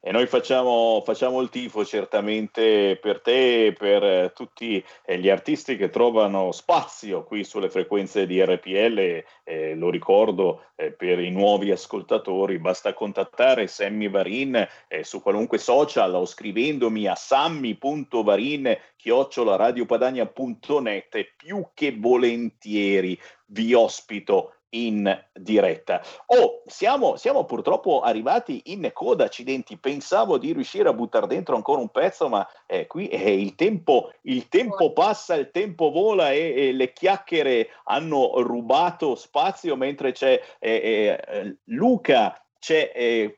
E noi facciamo, facciamo, il tifo certamente per te e per tutti eh, gli artisti che trovano spazio qui sulle frequenze di RPL. Eh, lo ricordo eh, per i nuovi ascoltatori, basta contattare Sammy Varin eh, su qualunque social o scrivendomi a sammy.varin chiocciolaradiopadania.net e più che volentieri vi ospito in diretta. Oh, siamo, siamo, purtroppo arrivati in coda, accidenti. Pensavo di riuscire a buttare dentro ancora un pezzo, ma eh, qui eh, il, tempo, il, tempo, passa, il tempo vola e, e, le chiacchiere hanno rubato spazio mentre c'è eh, eh Luca, c'è...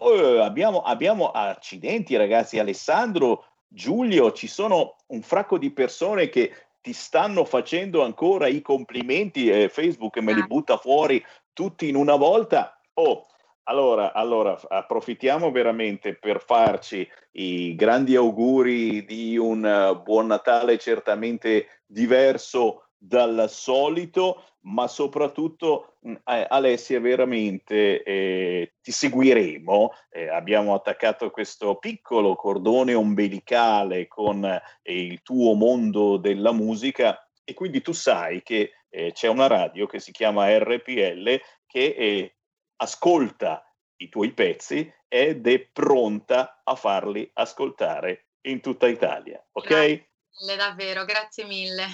Oh, abbiamo, abbiamo accidenti ragazzi, Alessandro, Giulio, ci sono un fracco di persone che ti stanno facendo ancora i complimenti e Facebook me li ah. butta fuori tutti in una volta. Oh, allora, allora, approfittiamo veramente per farci i grandi auguri di un uh, buon Natale certamente diverso dal solito, ma soprattutto mh, eh, Alessia veramente eh, ti seguiremo. Eh, abbiamo attaccato questo piccolo cordone ombelicale con eh, il tuo mondo della musica e quindi tu sai che eh, c'è una radio che si chiama RPL che eh, ascolta i tuoi pezzi ed è pronta a farli ascoltare in tutta Italia. Ok? Grazie, davvero, grazie mille.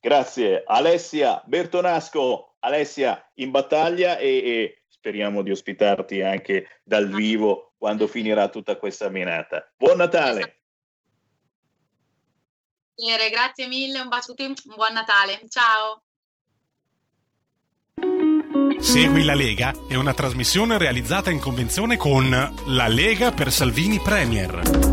Grazie Alessia Bertonasco, Alessia in battaglia e, e speriamo di ospitarti anche dal vivo quando finirà tutta questa menata. Buon Natale! Grazie mille, un bacio a tutti, un buon Natale, ciao! Segui la Lega è una trasmissione realizzata in convenzione con La Lega per Salvini Premier.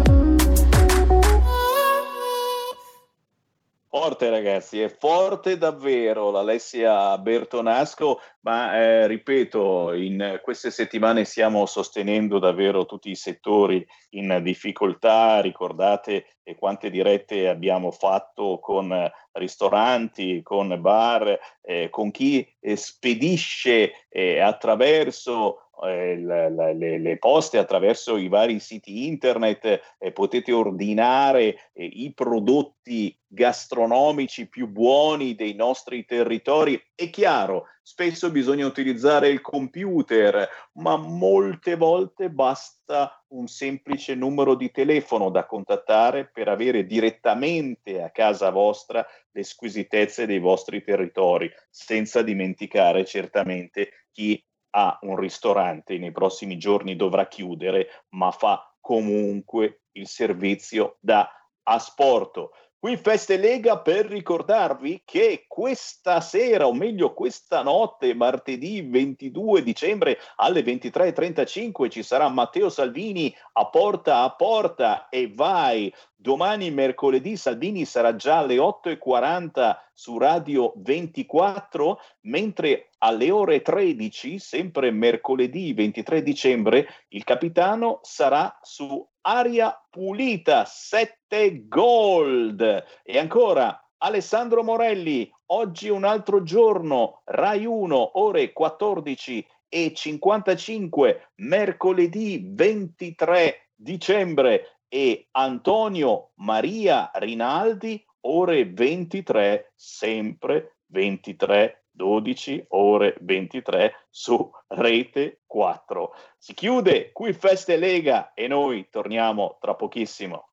Forte ragazzi, è forte davvero l'Alessia Bertonasco, ma eh, ripeto, in queste settimane stiamo sostenendo davvero tutti i settori in difficoltà, ricordate quante dirette abbiamo fatto con ristoranti, con bar, eh, con chi eh, spedisce attraverso eh, le, le, le, poste attraverso i vari siti internet, eh, potete ordinare eh, i prodotti gastronomici più buoni dei nostri territori. È chiaro, spesso bisogna utilizzare il computer, ma molte volte basta un semplice numero di telefono da contattare per avere direttamente a casa vostra le squisitezze dei vostri territori, senza dimenticare certamente chi ha un ristorante nei prossimi giorni dovrà chiudere, ma fa comunque il servizio da asporto. Qui Feste Lega per ricordarvi che questa sera, o meglio questa notte, martedì 22 dicembre alle 23.35 ci sarà Matteo Salvini a porta a porta e vai. Domani mercoledì Salvini sarà già alle 8.40 su Radio 24, mentre alle ore 13, sempre mercoledì 23 dicembre, il capitano sarà su Aria Pulita 7 Gold. E ancora Alessandro Morelli, oggi un altro giorno, Rai 1, ore 14 e 55, mercoledì 23 dicembre e Antonio Maria Rinaldi, ore 23, sempre 23 12 ore 23 su Rete 4. Si chiude qui Feste Lega e noi torniamo tra pochissimo.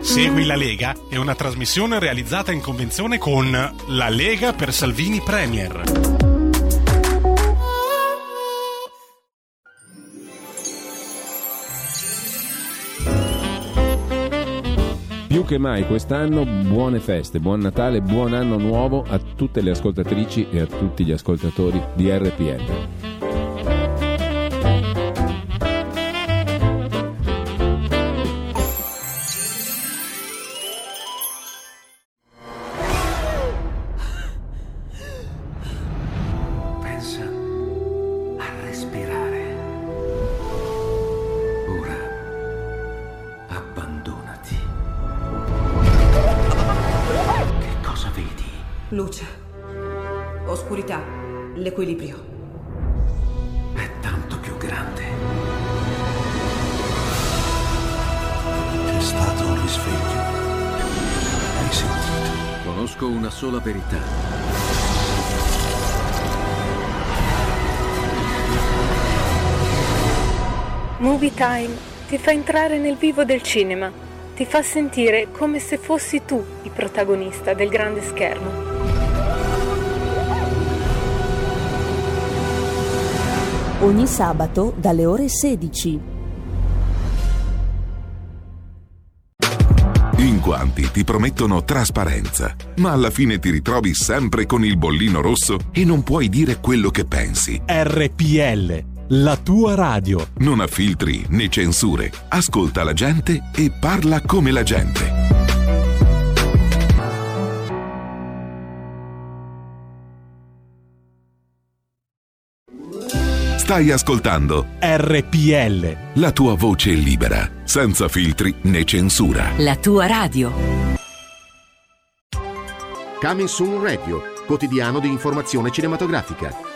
Segui la Lega è una trasmissione realizzata in convenzione con La Lega per Salvini Premier. Più che mai quest'anno buone feste, buon Natale, buon anno nuovo a tutte le ascoltatrici e a tutti gli ascoltatori di RPL. Fa entrare nel vivo del cinema, ti fa sentire come se fossi tu il protagonista del grande schermo. Ogni sabato dalle ore 16. In quanti ti promettono trasparenza, ma alla fine ti ritrovi sempre con il bollino rosso e non puoi dire quello che pensi. RPL, la tua radio. Non ha filtri né censure. Ascolta la gente e parla come la gente. Stai ascoltando RPL. la tua voce libera, senza filtri né censura. La tua radio. Coming Soon Radio, quotidiano di informazione cinematografica.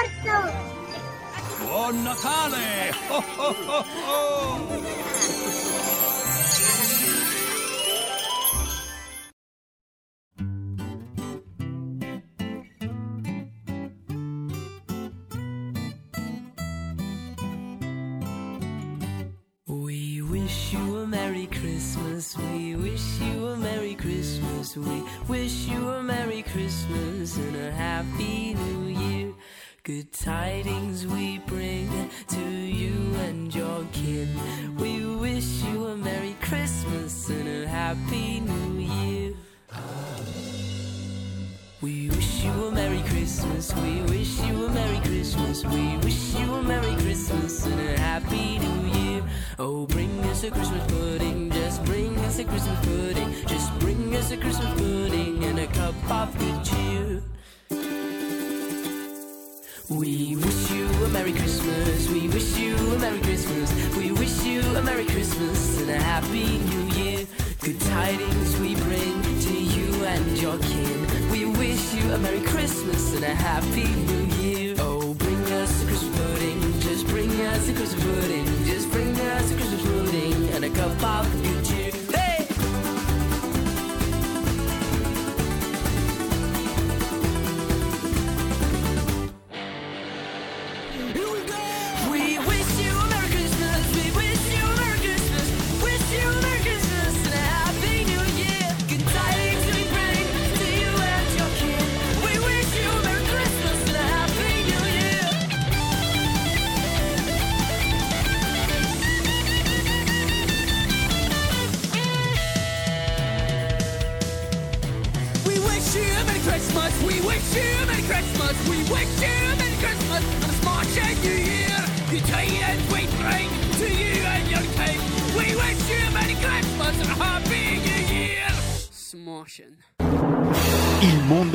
Orso! Buon Natale! Oh, oh, oh,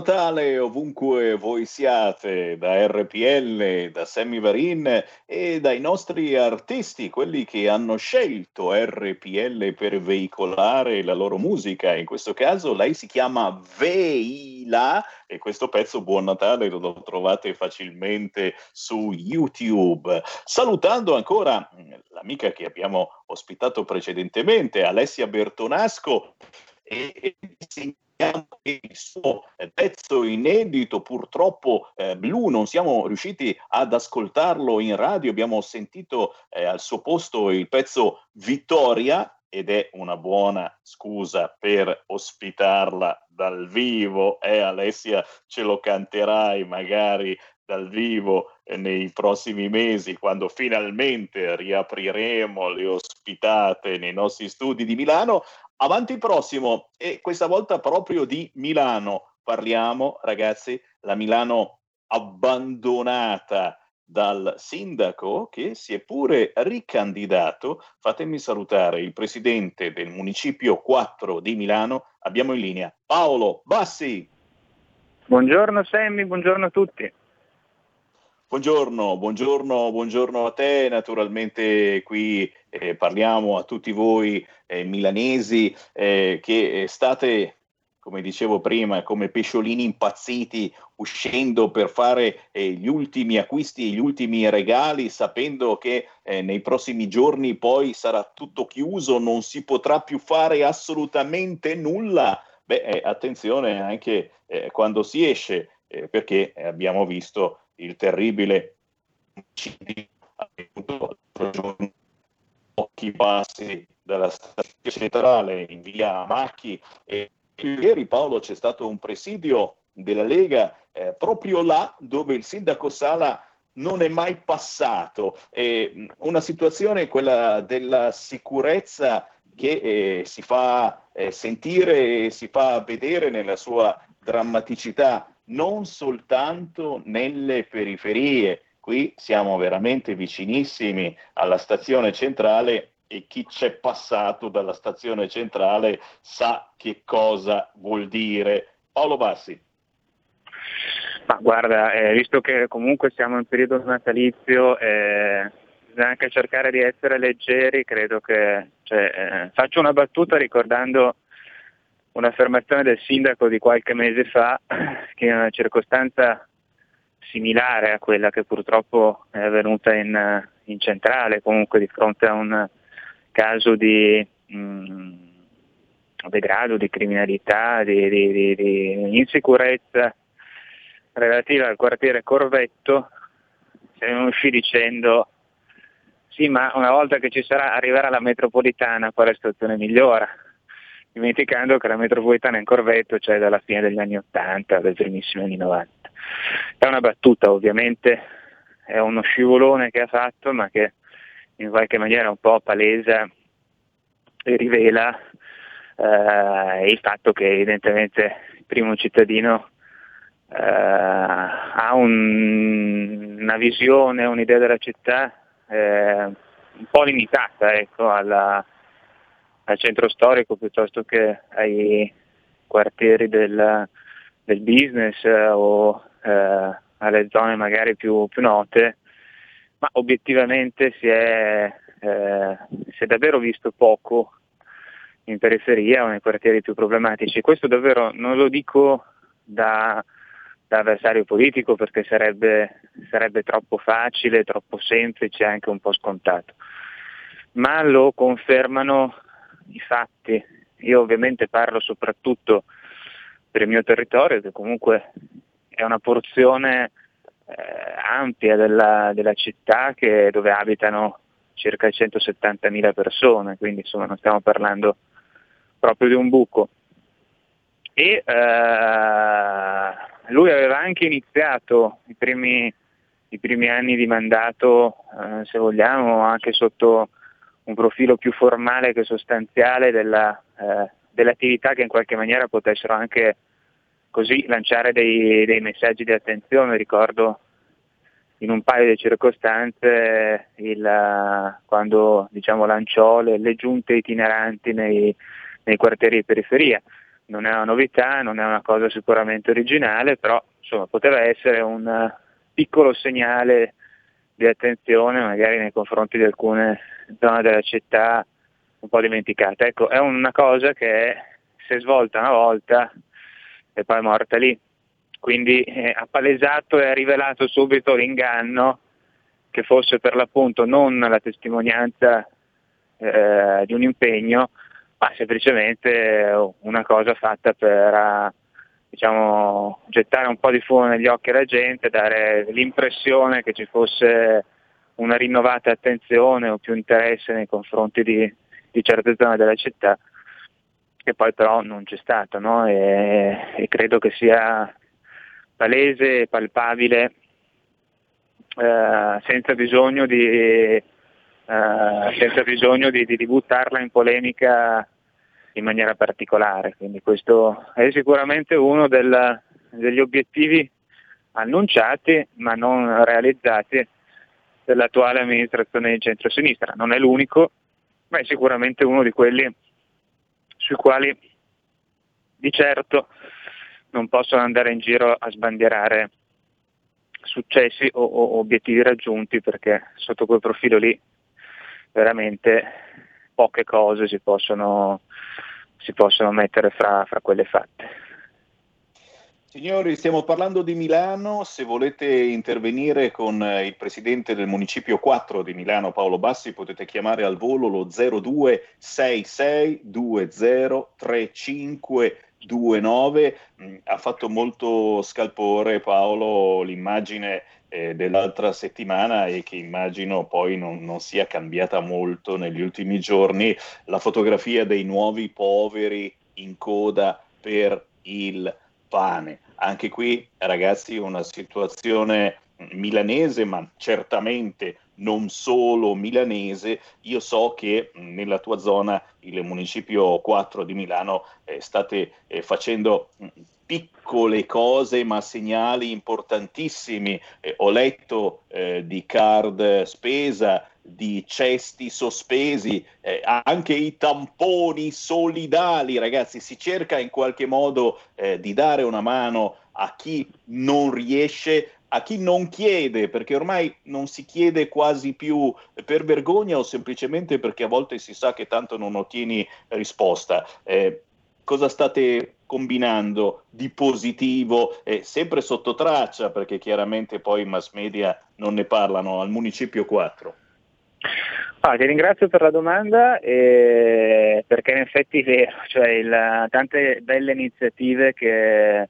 Natale ovunque voi siate, da RPL, da Sammy Varin e dai nostri artisti, quelli che hanno scelto RPL per veicolare la loro musica. In questo caso lei si chiama Veila e questo pezzo Buon Natale lo trovate facilmente su YouTube. Salutando ancora mm, l'amica che abbiamo ospitato precedentemente, Alessia Bertonasco, e che il suo pezzo inedito, purtroppo eh, blu, non siamo riusciti ad ascoltarlo in radio, abbiamo sentito eh, al suo posto il pezzo Vittoria ed è una buona scusa per ospitarla dal vivo. Eh, Alessia, ce lo canterai magari dal vivo eh, nei prossimi mesi, quando finalmente riapriremo le ospitate nei nostri studi di Milano. Avanti prossimo, e questa volta proprio di Milano. Parliamo, ragazzi, la Milano abbandonata dal sindaco che si è pure ricandidato. Fatemi salutare il presidente del municipio 4 di Milano. Abbiamo in linea Paolo Bassi. Buongiorno Sammy, buongiorno a tutti. Buongiorno, buongiorno, buongiorno a te. Naturalmente qui eh, parliamo a tutti voi eh, milanesi eh, che state come dicevo prima, come pesciolini impazziti uscendo per fare eh, gli ultimi acquisti, gli ultimi regali, sapendo che eh, nei prossimi giorni poi sarà tutto chiuso, non si potrà più fare assolutamente nulla. Beh, eh, attenzione anche eh, quando si esce, eh, perché abbiamo visto il terribile pochi passi dalla stazione centrale in via Macchi e Ieri Paolo c'è stato un presidio della Lega eh, proprio là dove il sindaco Sala non è mai passato. Eh, una situazione, quella della sicurezza che eh, si fa eh, sentire e si fa vedere nella sua drammaticità, non soltanto nelle periferie. Qui siamo veramente vicinissimi alla stazione centrale e chi c'è passato dalla stazione centrale sa che cosa vuol dire. Paolo Bassi. Ma guarda, eh, visto che comunque siamo in periodo natalizio, eh, bisogna anche cercare di essere leggeri, credo che cioè, eh, faccio una battuta ricordando un'affermazione del sindaco di qualche mese fa, che in una circostanza similare a quella che purtroppo è avvenuta in, in centrale, comunque di fronte a un caso di mh, degrado, di criminalità, di, di, di, di, insicurezza relativa al quartiere Corvetto, se ne uscì dicendo sì ma una volta che ci sarà arriverà la metropolitana quale situazione migliora, dimenticando che la metropolitana in Corvetto c'è dalla fine degli anni 80, dai primissimi anni 90. È una battuta ovviamente, è uno scivolone che ha fatto ma che in qualche maniera un po' palesa e rivela eh, il fatto che evidentemente il primo cittadino eh, ha un, una visione, un'idea della città eh, un po' limitata ecco, alla, al centro storico piuttosto che ai quartieri del, del business o eh, alle zone magari più, più note ma obiettivamente si è, eh, si è davvero visto poco in periferia o nei quartieri più problematici. Questo davvero non lo dico da, da avversario politico perché sarebbe, sarebbe troppo facile, troppo semplice e anche un po' scontato, ma lo confermano i fatti. Io ovviamente parlo soprattutto per il mio territorio, che comunque è una porzione eh, ampia della, della città che, dove abitano circa 170.000 persone, quindi insomma non stiamo parlando proprio di un buco. E eh, lui aveva anche iniziato i primi, i primi anni di mandato, eh, se vogliamo, anche sotto un profilo più formale che sostanziale della, eh, dell'attività che in qualche maniera potessero anche così lanciare dei, dei messaggi di attenzione. Ricordo in un paio di circostanze il, quando diciamo, lanciò le, le, giunte itineranti nei, nei, quartieri di periferia. Non è una novità, non è una cosa sicuramente originale, però insomma, poteva essere un piccolo segnale di attenzione magari nei confronti di alcune zone della città un po' dimenticate. Ecco, è una cosa che si è svolta una volta e poi è morta lì. Quindi eh, ha palesato e ha rivelato subito l'inganno che fosse per l'appunto non la testimonianza eh, di un impegno, ma semplicemente una cosa fatta per diciamo, gettare un po' di fumo negli occhi alla gente, dare l'impressione che ci fosse una rinnovata attenzione o più interesse nei confronti di, di certe zone della città che poi però non c'è stato no? e, e, credo che sia palese e palpabile eh, senza bisogno, di, eh, senza bisogno di, di, di, buttarla in polemica in maniera particolare. Quindi questo è sicuramente uno del, degli obiettivi annunciati ma non realizzati dell'attuale amministrazione di centrosinistra. Non è l'unico, ma è sicuramente uno di quelli sui quali di certo non possono andare in giro a sbandierare successi o, o obiettivi raggiunti perché sotto quel profilo lì veramente poche cose si possono, si possono mettere fra, fra quelle fatte. Signori, stiamo parlando di Milano, se volete intervenire con eh, il presidente del Municipio 4 di Milano, Paolo Bassi, potete chiamare al volo lo 0266203529. Mm, ha fatto molto scalpore Paolo l'immagine eh, dell'altra settimana e che immagino poi non, non sia cambiata molto negli ultimi giorni, la fotografia dei nuovi poveri in coda per il pane. Anche qui, ragazzi, una situazione milanese, ma certamente non solo milanese. Io so che nella tua zona, il municipio 4 di Milano, eh, state eh, facendo piccole cose ma segnali importantissimi. Eh, ho letto eh, di card spesa, di cesti sospesi, eh, anche i tamponi solidali, ragazzi, si cerca in qualche modo eh, di dare una mano a chi non riesce, a chi non chiede, perché ormai non si chiede quasi più per vergogna o semplicemente perché a volte si sa che tanto non ottieni risposta. Eh, cosa state combinando di positivo, eh, sempre sotto traccia, perché chiaramente poi i mass media non ne parlano, al Municipio 4? Ah, ti ringrazio per la domanda eh, perché in effetti è vero, cioè il, tante belle iniziative che, eh,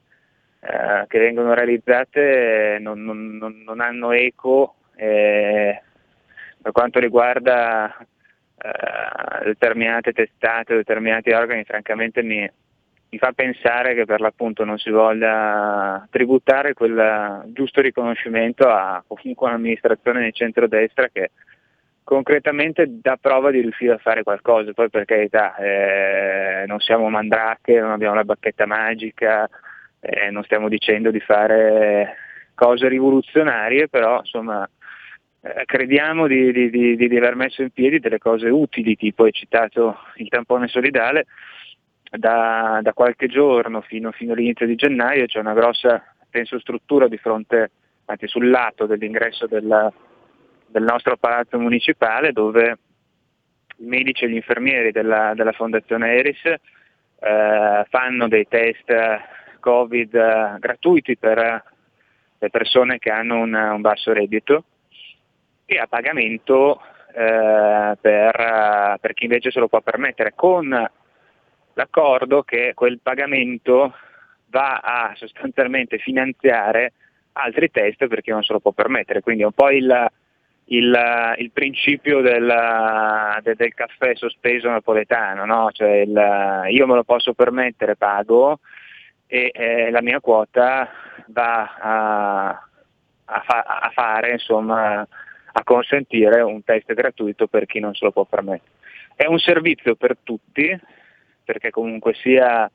che vengono realizzate non, non, non hanno eco per quanto riguarda eh, determinate testate, determinati organi, francamente mi, mi fa pensare che per l'appunto non si voglia tributare quel giusto riconoscimento a comunque un'amministrazione di centrodestra che concretamente dà prova di riuscire a fare qualcosa, poi per carità eh, non siamo mandrache, non abbiamo la bacchetta magica, eh, non stiamo dicendo di fare cose rivoluzionarie, però insomma eh, crediamo di, di, di, di, aver messo in piedi delle cose utili, tipo hai citato il tampone solidale, da, da qualche giorno fino, fino, all'inizio di gennaio c'è una grossa penso, struttura di fronte, anzi sul lato dell'ingresso della, del nostro palazzo municipale dove i medici e gli infermieri della, della Fondazione Eris eh, fanno dei test Covid eh, gratuiti per le persone che hanno un, un basso reddito e a pagamento eh, per, per, chi invece se lo può permettere, con l'accordo che quel pagamento va a sostanzialmente finanziare altri test per chi non se lo può permettere, quindi è un po' il, il, il principio del, del, del, caffè sospeso napoletano, no? cioè il, io me lo posso permettere, pago e eh, la mia quota va a, a, fa, a, fare, insomma, a consentire un test gratuito per chi non se lo può permettere. È un servizio per tutti, perché comunque sia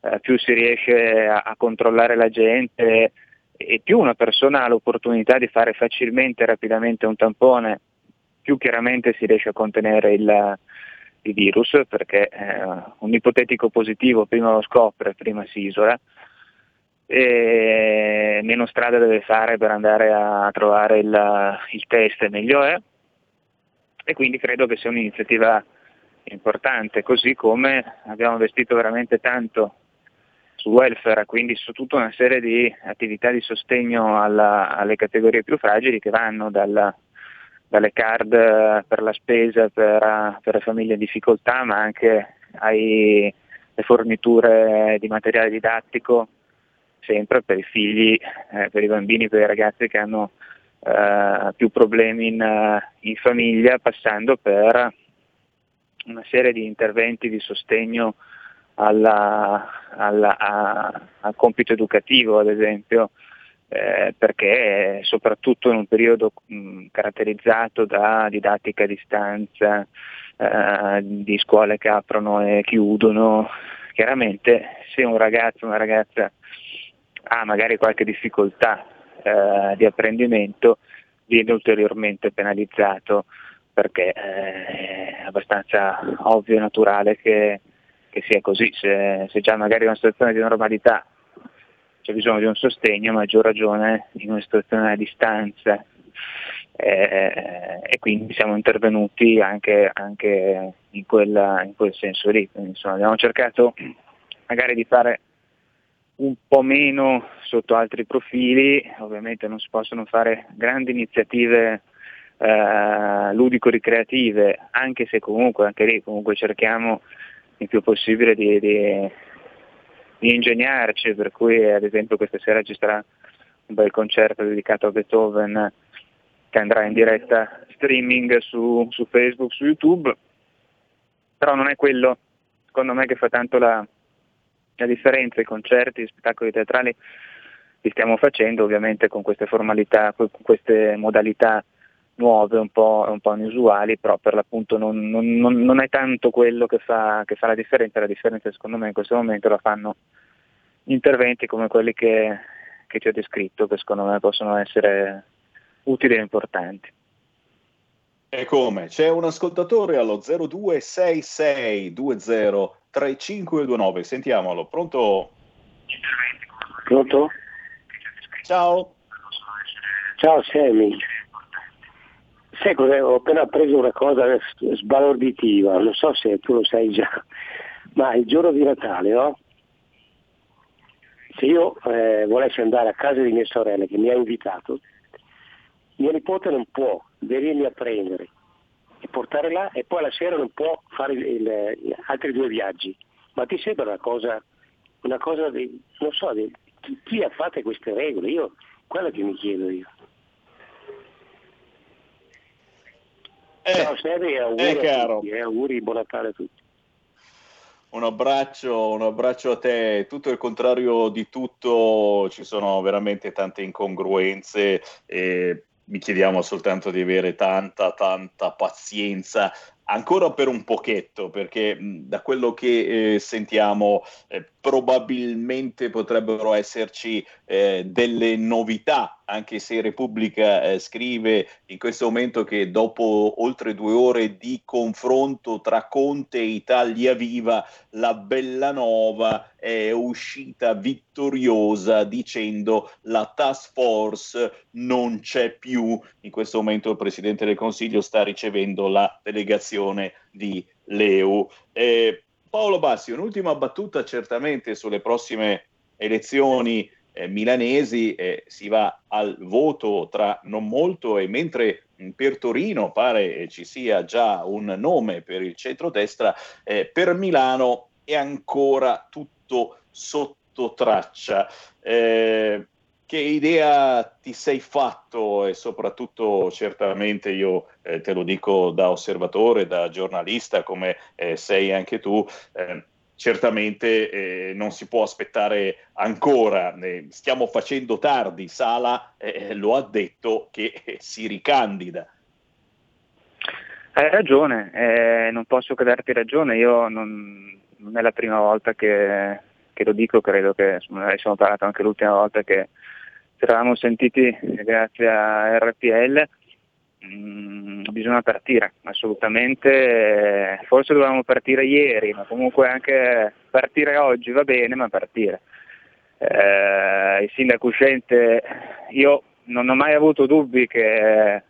eh, più si riesce a, a controllare la gente, e più una persona ha l'opportunità di fare facilmente e rapidamente un tampone, più chiaramente si riesce a contenere il, il virus, perché eh, un ipotetico positivo prima lo scopre, prima si isola, e meno strada deve fare per andare a trovare il, il test, meglio è. E quindi credo che sia un'iniziativa importante, così come abbiamo investito veramente tanto sul welfare, quindi su tutta una serie di attività di sostegno alla, alle categorie più fragili che vanno dalla, dalle card per la spesa per, per, le famiglie in difficoltà, ma anche alle forniture di materiale didattico, sempre per i figli, eh, per i bambini, per i ragazzi che hanno eh, più problemi in, in famiglia, passando per una serie di interventi di sostegno alla, alla, a, al compito educativo, ad esempio, eh, perché soprattutto in un periodo mh, caratterizzato da didattica a distanza, eh, di scuole che aprono e chiudono, chiaramente se un ragazzo o una ragazza ha magari qualche difficoltà eh, di apprendimento, viene ulteriormente penalizzato perché eh, è abbastanza ovvio e naturale che, che sia così, se, se già magari in una situazione di normalità c'è bisogno di un sostegno, maggior ragione in una situazione a distanza. Eh, e quindi siamo intervenuti anche, anche in, quella, in, quel senso lì. Quindi, insomma, abbiamo cercato magari di fare un po' meno sotto altri profili, ovviamente non si possono fare grandi iniziative eh, ludico-ricreative, anche se comunque anche lì comunque cerchiamo il più possibile di, di, di ingegnarci, per cui ad esempio questa sera ci sarà un bel concerto dedicato a Beethoven che andrà in diretta streaming su, su Facebook, su YouTube, però non è quello secondo me che fa tanto la, la differenza, i concerti, gli spettacoli teatrali li stiamo facendo ovviamente con queste formalità, con queste modalità nuove, un po', un po inusuali, però per l'appunto non, non, non, è tanto quello che fa, che fa la differenza, la differenza secondo me in questo momento la fanno interventi come quelli che, che ti ho descritto, che secondo me possono essere utili e importanti. E come? C'è un ascoltatore allo 0266203529, sentiamolo, pronto? Pronto? Ciao. Ciao Sammy. Sai cos'è? Ho appena preso una cosa sbalorditiva, non so se tu lo sai già, ma il giorno di Natale, no? Se io eh, volessi andare a casa di mia sorella che mi ha invitato, mia nipote non può venirmi a prendere e portare là e poi la sera non può fare il, il, altri due viaggi. Ma ti sembra una cosa, una cosa di, non so, di, chi ha fatto queste regole? Io, quello che mi chiedo io. Eh, Ciao Seri, auguri, eh, caro. tutti, eh, auguri, buon Natale a tutti. Un abbraccio, un abbraccio a te. Tutto il contrario di tutto, ci sono veramente tante incongruenze e vi chiediamo soltanto di avere tanta, tanta pazienza ancora per un pochetto, perché da quello che eh, sentiamo eh, probabilmente potrebbero esserci eh, delle novità anche se Repubblica eh, scrive in questo momento che dopo oltre due ore di confronto tra Conte e Italia Viva, la Bellanova è uscita vittoriosa dicendo la task force non c'è più. In questo momento il Presidente del Consiglio sta ricevendo la delegazione di Leu. Eh, Paolo Bassi, un'ultima battuta certamente sulle prossime elezioni eh, milanesi eh, si va al voto tra non molto e mentre per Torino pare ci sia già un nome per il centrodestra, eh, per Milano è ancora tutto sotto traccia. Eh, che idea ti sei fatto e soprattutto certamente io eh, te lo dico da osservatore, da giornalista come eh, sei anche tu, eh, certamente eh, non si può aspettare ancora, eh, stiamo facendo tardi, Sala eh, lo ha detto che si ricandida. Hai ragione, eh, non posso che darti ragione, io non, non è la prima volta che, che, lo dico, credo che ne siamo parlato anche l'ultima volta che ci eravamo sentiti grazie a RPL Mm, bisogna partire, assolutamente. Forse dovevamo partire ieri, ma comunque anche partire oggi va bene, ma partire. Eh, il sindaco uscente, io non ho mai avuto dubbi che, eh,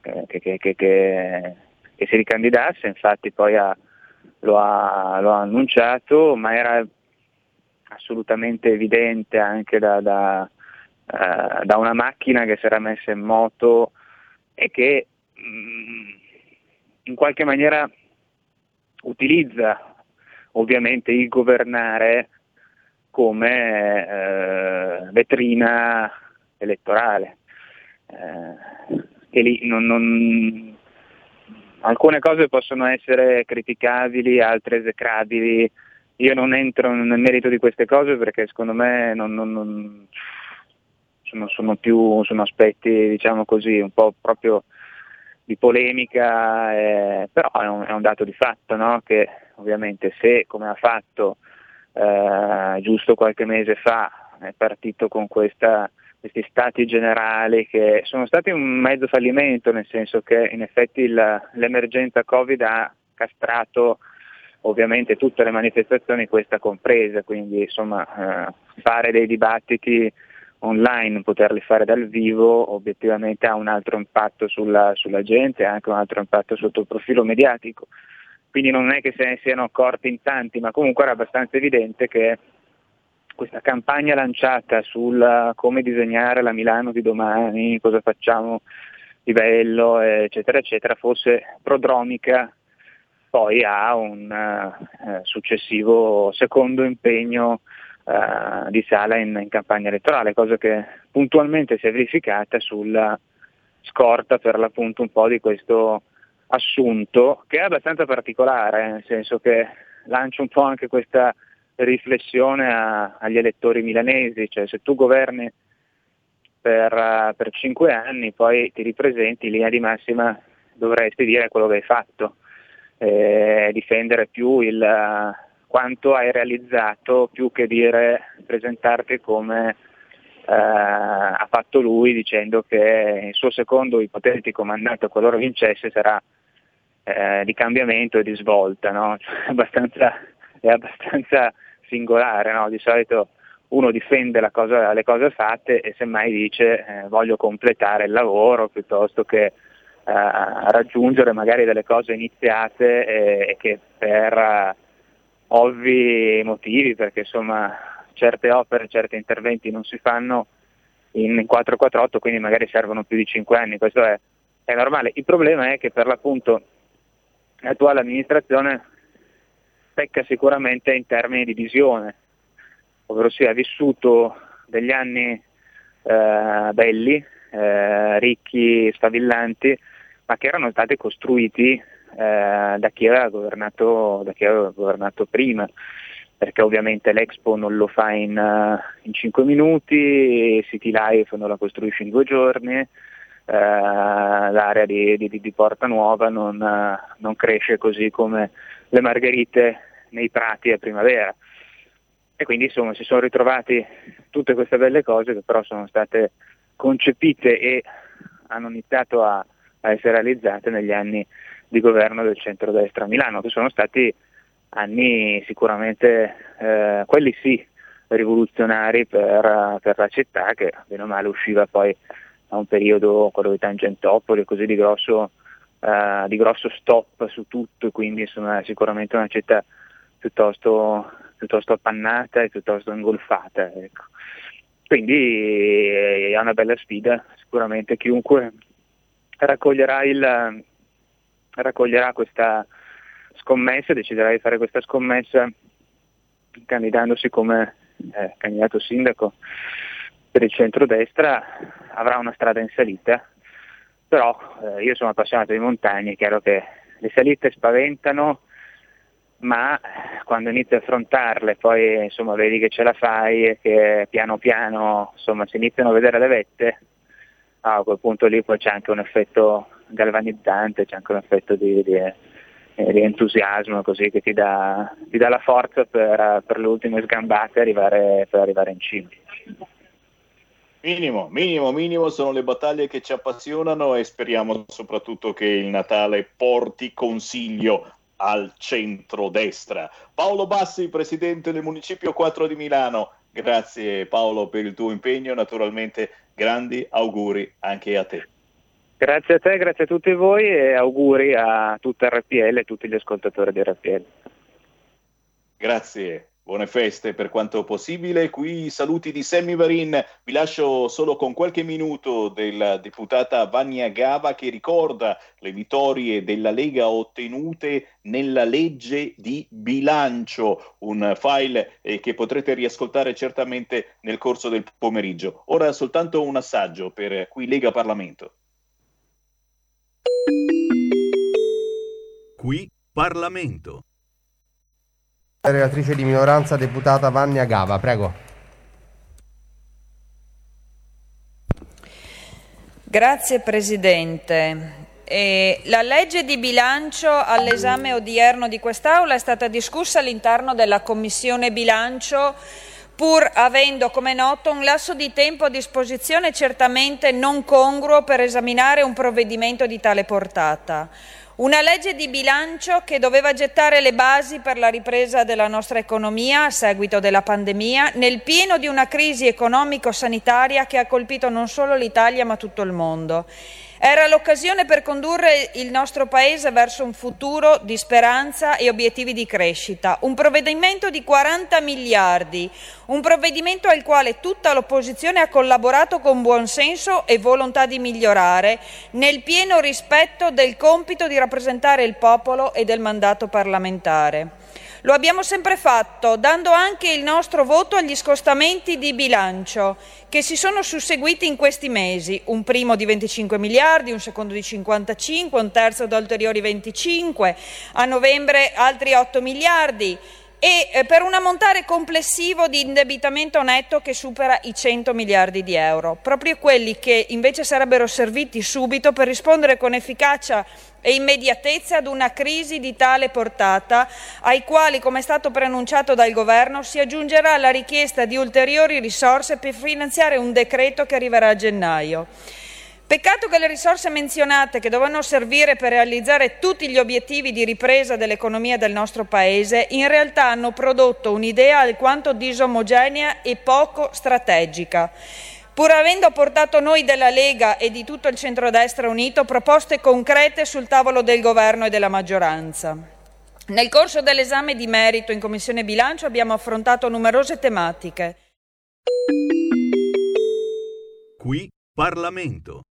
che, che, che si ricandidasse, infatti poi ha, lo, ha, lo, ha, annunciato, ma era assolutamente evidente anche da, da eh, da una macchina che si era messa in moto e che mh, mm, in qualche maniera utilizza ovviamente il governare come eh, vetrina elettorale. Eh, e lì non, non, alcune cose possono essere criticabili, altre esecrabili. Io non entro nel merito di queste cose perché secondo me non, non sono, sono più sono aspetti diciamo così un po' proprio di polemica, eh, però è un, è un, dato di fatto no? che ovviamente se come ha fatto eh, giusto qualche mese fa è partito con questa questi stati generali che sono stati un mezzo fallimento, nel senso che in effetti il, l'emergenza Covid ha castrato ovviamente tutte le manifestazioni, questa compresa, quindi insomma eh, fare dei dibattiti online, poterli fare dal vivo, obiettivamente ha un altro impatto sulla, sulla gente, ha anche un altro impatto sotto il profilo mediatico. Quindi non è che se ne siano accorti in tanti, ma comunque era abbastanza evidente che questa campagna lanciata sul come disegnare la Milano di domani, cosa facciamo di bello, eccetera, eccetera, fosse prodromica poi a un uh, successivo secondo impegno uh, di Sala in, in, campagna elettorale, cosa che puntualmente si è verificata sulla scorta per l'appunto un po' di questo assunto che è abbastanza particolare, nel senso che lancia un po' anche questa riflessione a, agli elettori milanesi, cioè se tu governi per, uh, per, cinque anni, poi ti ripresenti in linea di massima dovresti dire quello che hai fatto, eh, difendere più il quanto hai realizzato più che dire presentarti come uh, ha fatto lui dicendo che il suo secondo ipotetico mandato qualora vincesse sarà di cambiamento e di svolta, no? cioè, abbastanza, è abbastanza singolare, no? di solito uno difende cosa, le cose fatte e semmai dice eh, voglio completare il lavoro piuttosto che eh, raggiungere magari delle cose iniziate e, e che per eh, ovvi motivi, perché insomma certe opere, certi interventi non si fanno in 448, quindi magari servono più di 5 anni, questo è, è normale. Il problema è che per l'appunto l'attuale amministrazione pecca sicuramente in termini di visione, ovvero sia ha vissuto degli anni eh, belli, eh, ricchi, stavillanti, ma che erano stati costruiti eh, da, chi governato, da, chi aveva governato, prima, perché ovviamente l'Expo non lo fa in, uh, in 5 minuti, City Life non la costruisce in due giorni, uh, l'area di, di, di, Porta Nuova non, uh, non cresce così come le margherite nei prati a primavera. E quindi insomma si sono ritrovati tutte queste belle cose che però sono state concepite e hanno iniziato a, a essere realizzate negli anni di governo del centrodestra a Milano, che sono stati anni sicuramente, eh, quelli sì, rivoluzionari per, per, la città, che bene o male usciva poi a un periodo, quello di Tangentopoli, così di grosso uh, di grosso stop su tutto, quindi insomma, sicuramente una città piuttosto, piuttosto appannata e piuttosto ingolfata. Ecco. Quindi è una bella sfida, sicuramente chiunque raccoglierà, il, raccoglierà questa scommessa, deciderà di fare questa scommessa candidandosi come eh, candidato sindaco per il centrodestra avrà una strada in salita. Però eh, io sono appassionato di montagne, è chiaro che le salite spaventano, ma quando inizi a affrontarle poi insomma, vedi che ce la fai e che piano piano insomma, si iniziano a vedere le vette, a quel punto lì poi c'è anche un effetto galvanizzante, c'è anche un effetto di, di, eh, di entusiasmo così che ti dà, ti dà la forza per, per, le ultime sgambate arrivare, per arrivare in cima. Minimo, minimo, minimo sono le battaglie che ci appassionano e speriamo soprattutto che il Natale porti consiglio al centro-destra. Paolo Bassi, presidente del Municipio 4 di Milano, grazie Paolo per il tuo impegno, naturalmente grandi auguri anche a te. Grazie a te, grazie a tutti voi e auguri a tutta RPL e tutti gli ascoltatori di RPL. Grazie. Buone feste per quanto possibile. Qui saluti di Sammy Varin. Vi lascio solo con qualche minuto della deputata Vania Gava che ricorda le vittorie della Lega ottenute nella legge di bilancio, un file eh, che potrete riascoltare certamente nel corso del pomeriggio. Ora soltanto un assaggio per qui Lega Parlamento. Qui Parlamento. Relatrice di minoranza, deputata Vannia Gava, prego. Grazie Presidente. E la legge di bilancio all'esame odierno di quest'Aula è stata discussa all'interno della Commissione bilancio pur avendo, come noto, un lasso di tempo a disposizione certamente non congruo per esaminare un provvedimento di tale portata. Una legge di bilancio che doveva gettare le basi per la ripresa della nostra economia a seguito della pandemia, nel pieno di una crisi economico-sanitaria che ha colpito non solo l'Italia ma tutto il mondo. Era l'occasione per condurre il nostro Paese verso un futuro di speranza e obiettivi di crescita. Un provvedimento di 40 miliardi, un provvedimento al quale tutta l'opposizione ha collaborato con buonsenso e volontà di migliorare, nel pieno rispetto del compito di rappresentare il popolo e del mandato parlamentare. Lo abbiamo sempre fatto, dando anche il nostro voto agli scostamenti di bilancio che si sono susseguiti in questi mesi, un primo di 25 miliardi, un secondo di 55, un terzo da ulteriori 25, a novembre altri 8 miliardi. E eh, per un ammontare complessivo di indebitamento netto che supera i 100 miliardi di euro, proprio quelli che invece sarebbero serviti subito per rispondere con efficacia e immediatezza ad una crisi di tale portata, ai quali, come è stato preannunciato dal Governo, si aggiungerà la richiesta di ulteriori risorse per finanziare un decreto che arriverà a gennaio. Peccato che le risorse menzionate, che dovevano servire per realizzare tutti gli obiettivi di ripresa dell'economia del nostro Paese, in realtà hanno prodotto un'idea alquanto disomogenea e poco strategica. Pur avendo portato noi della Lega e di tutto il centrodestra unito proposte concrete sul tavolo del governo e della maggioranza. Nel corso dell'esame di merito in Commissione Bilancio abbiamo affrontato numerose tematiche. Qui Parlamento.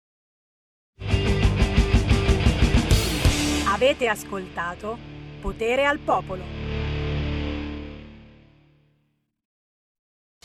Avete ascoltato Potere al Popolo.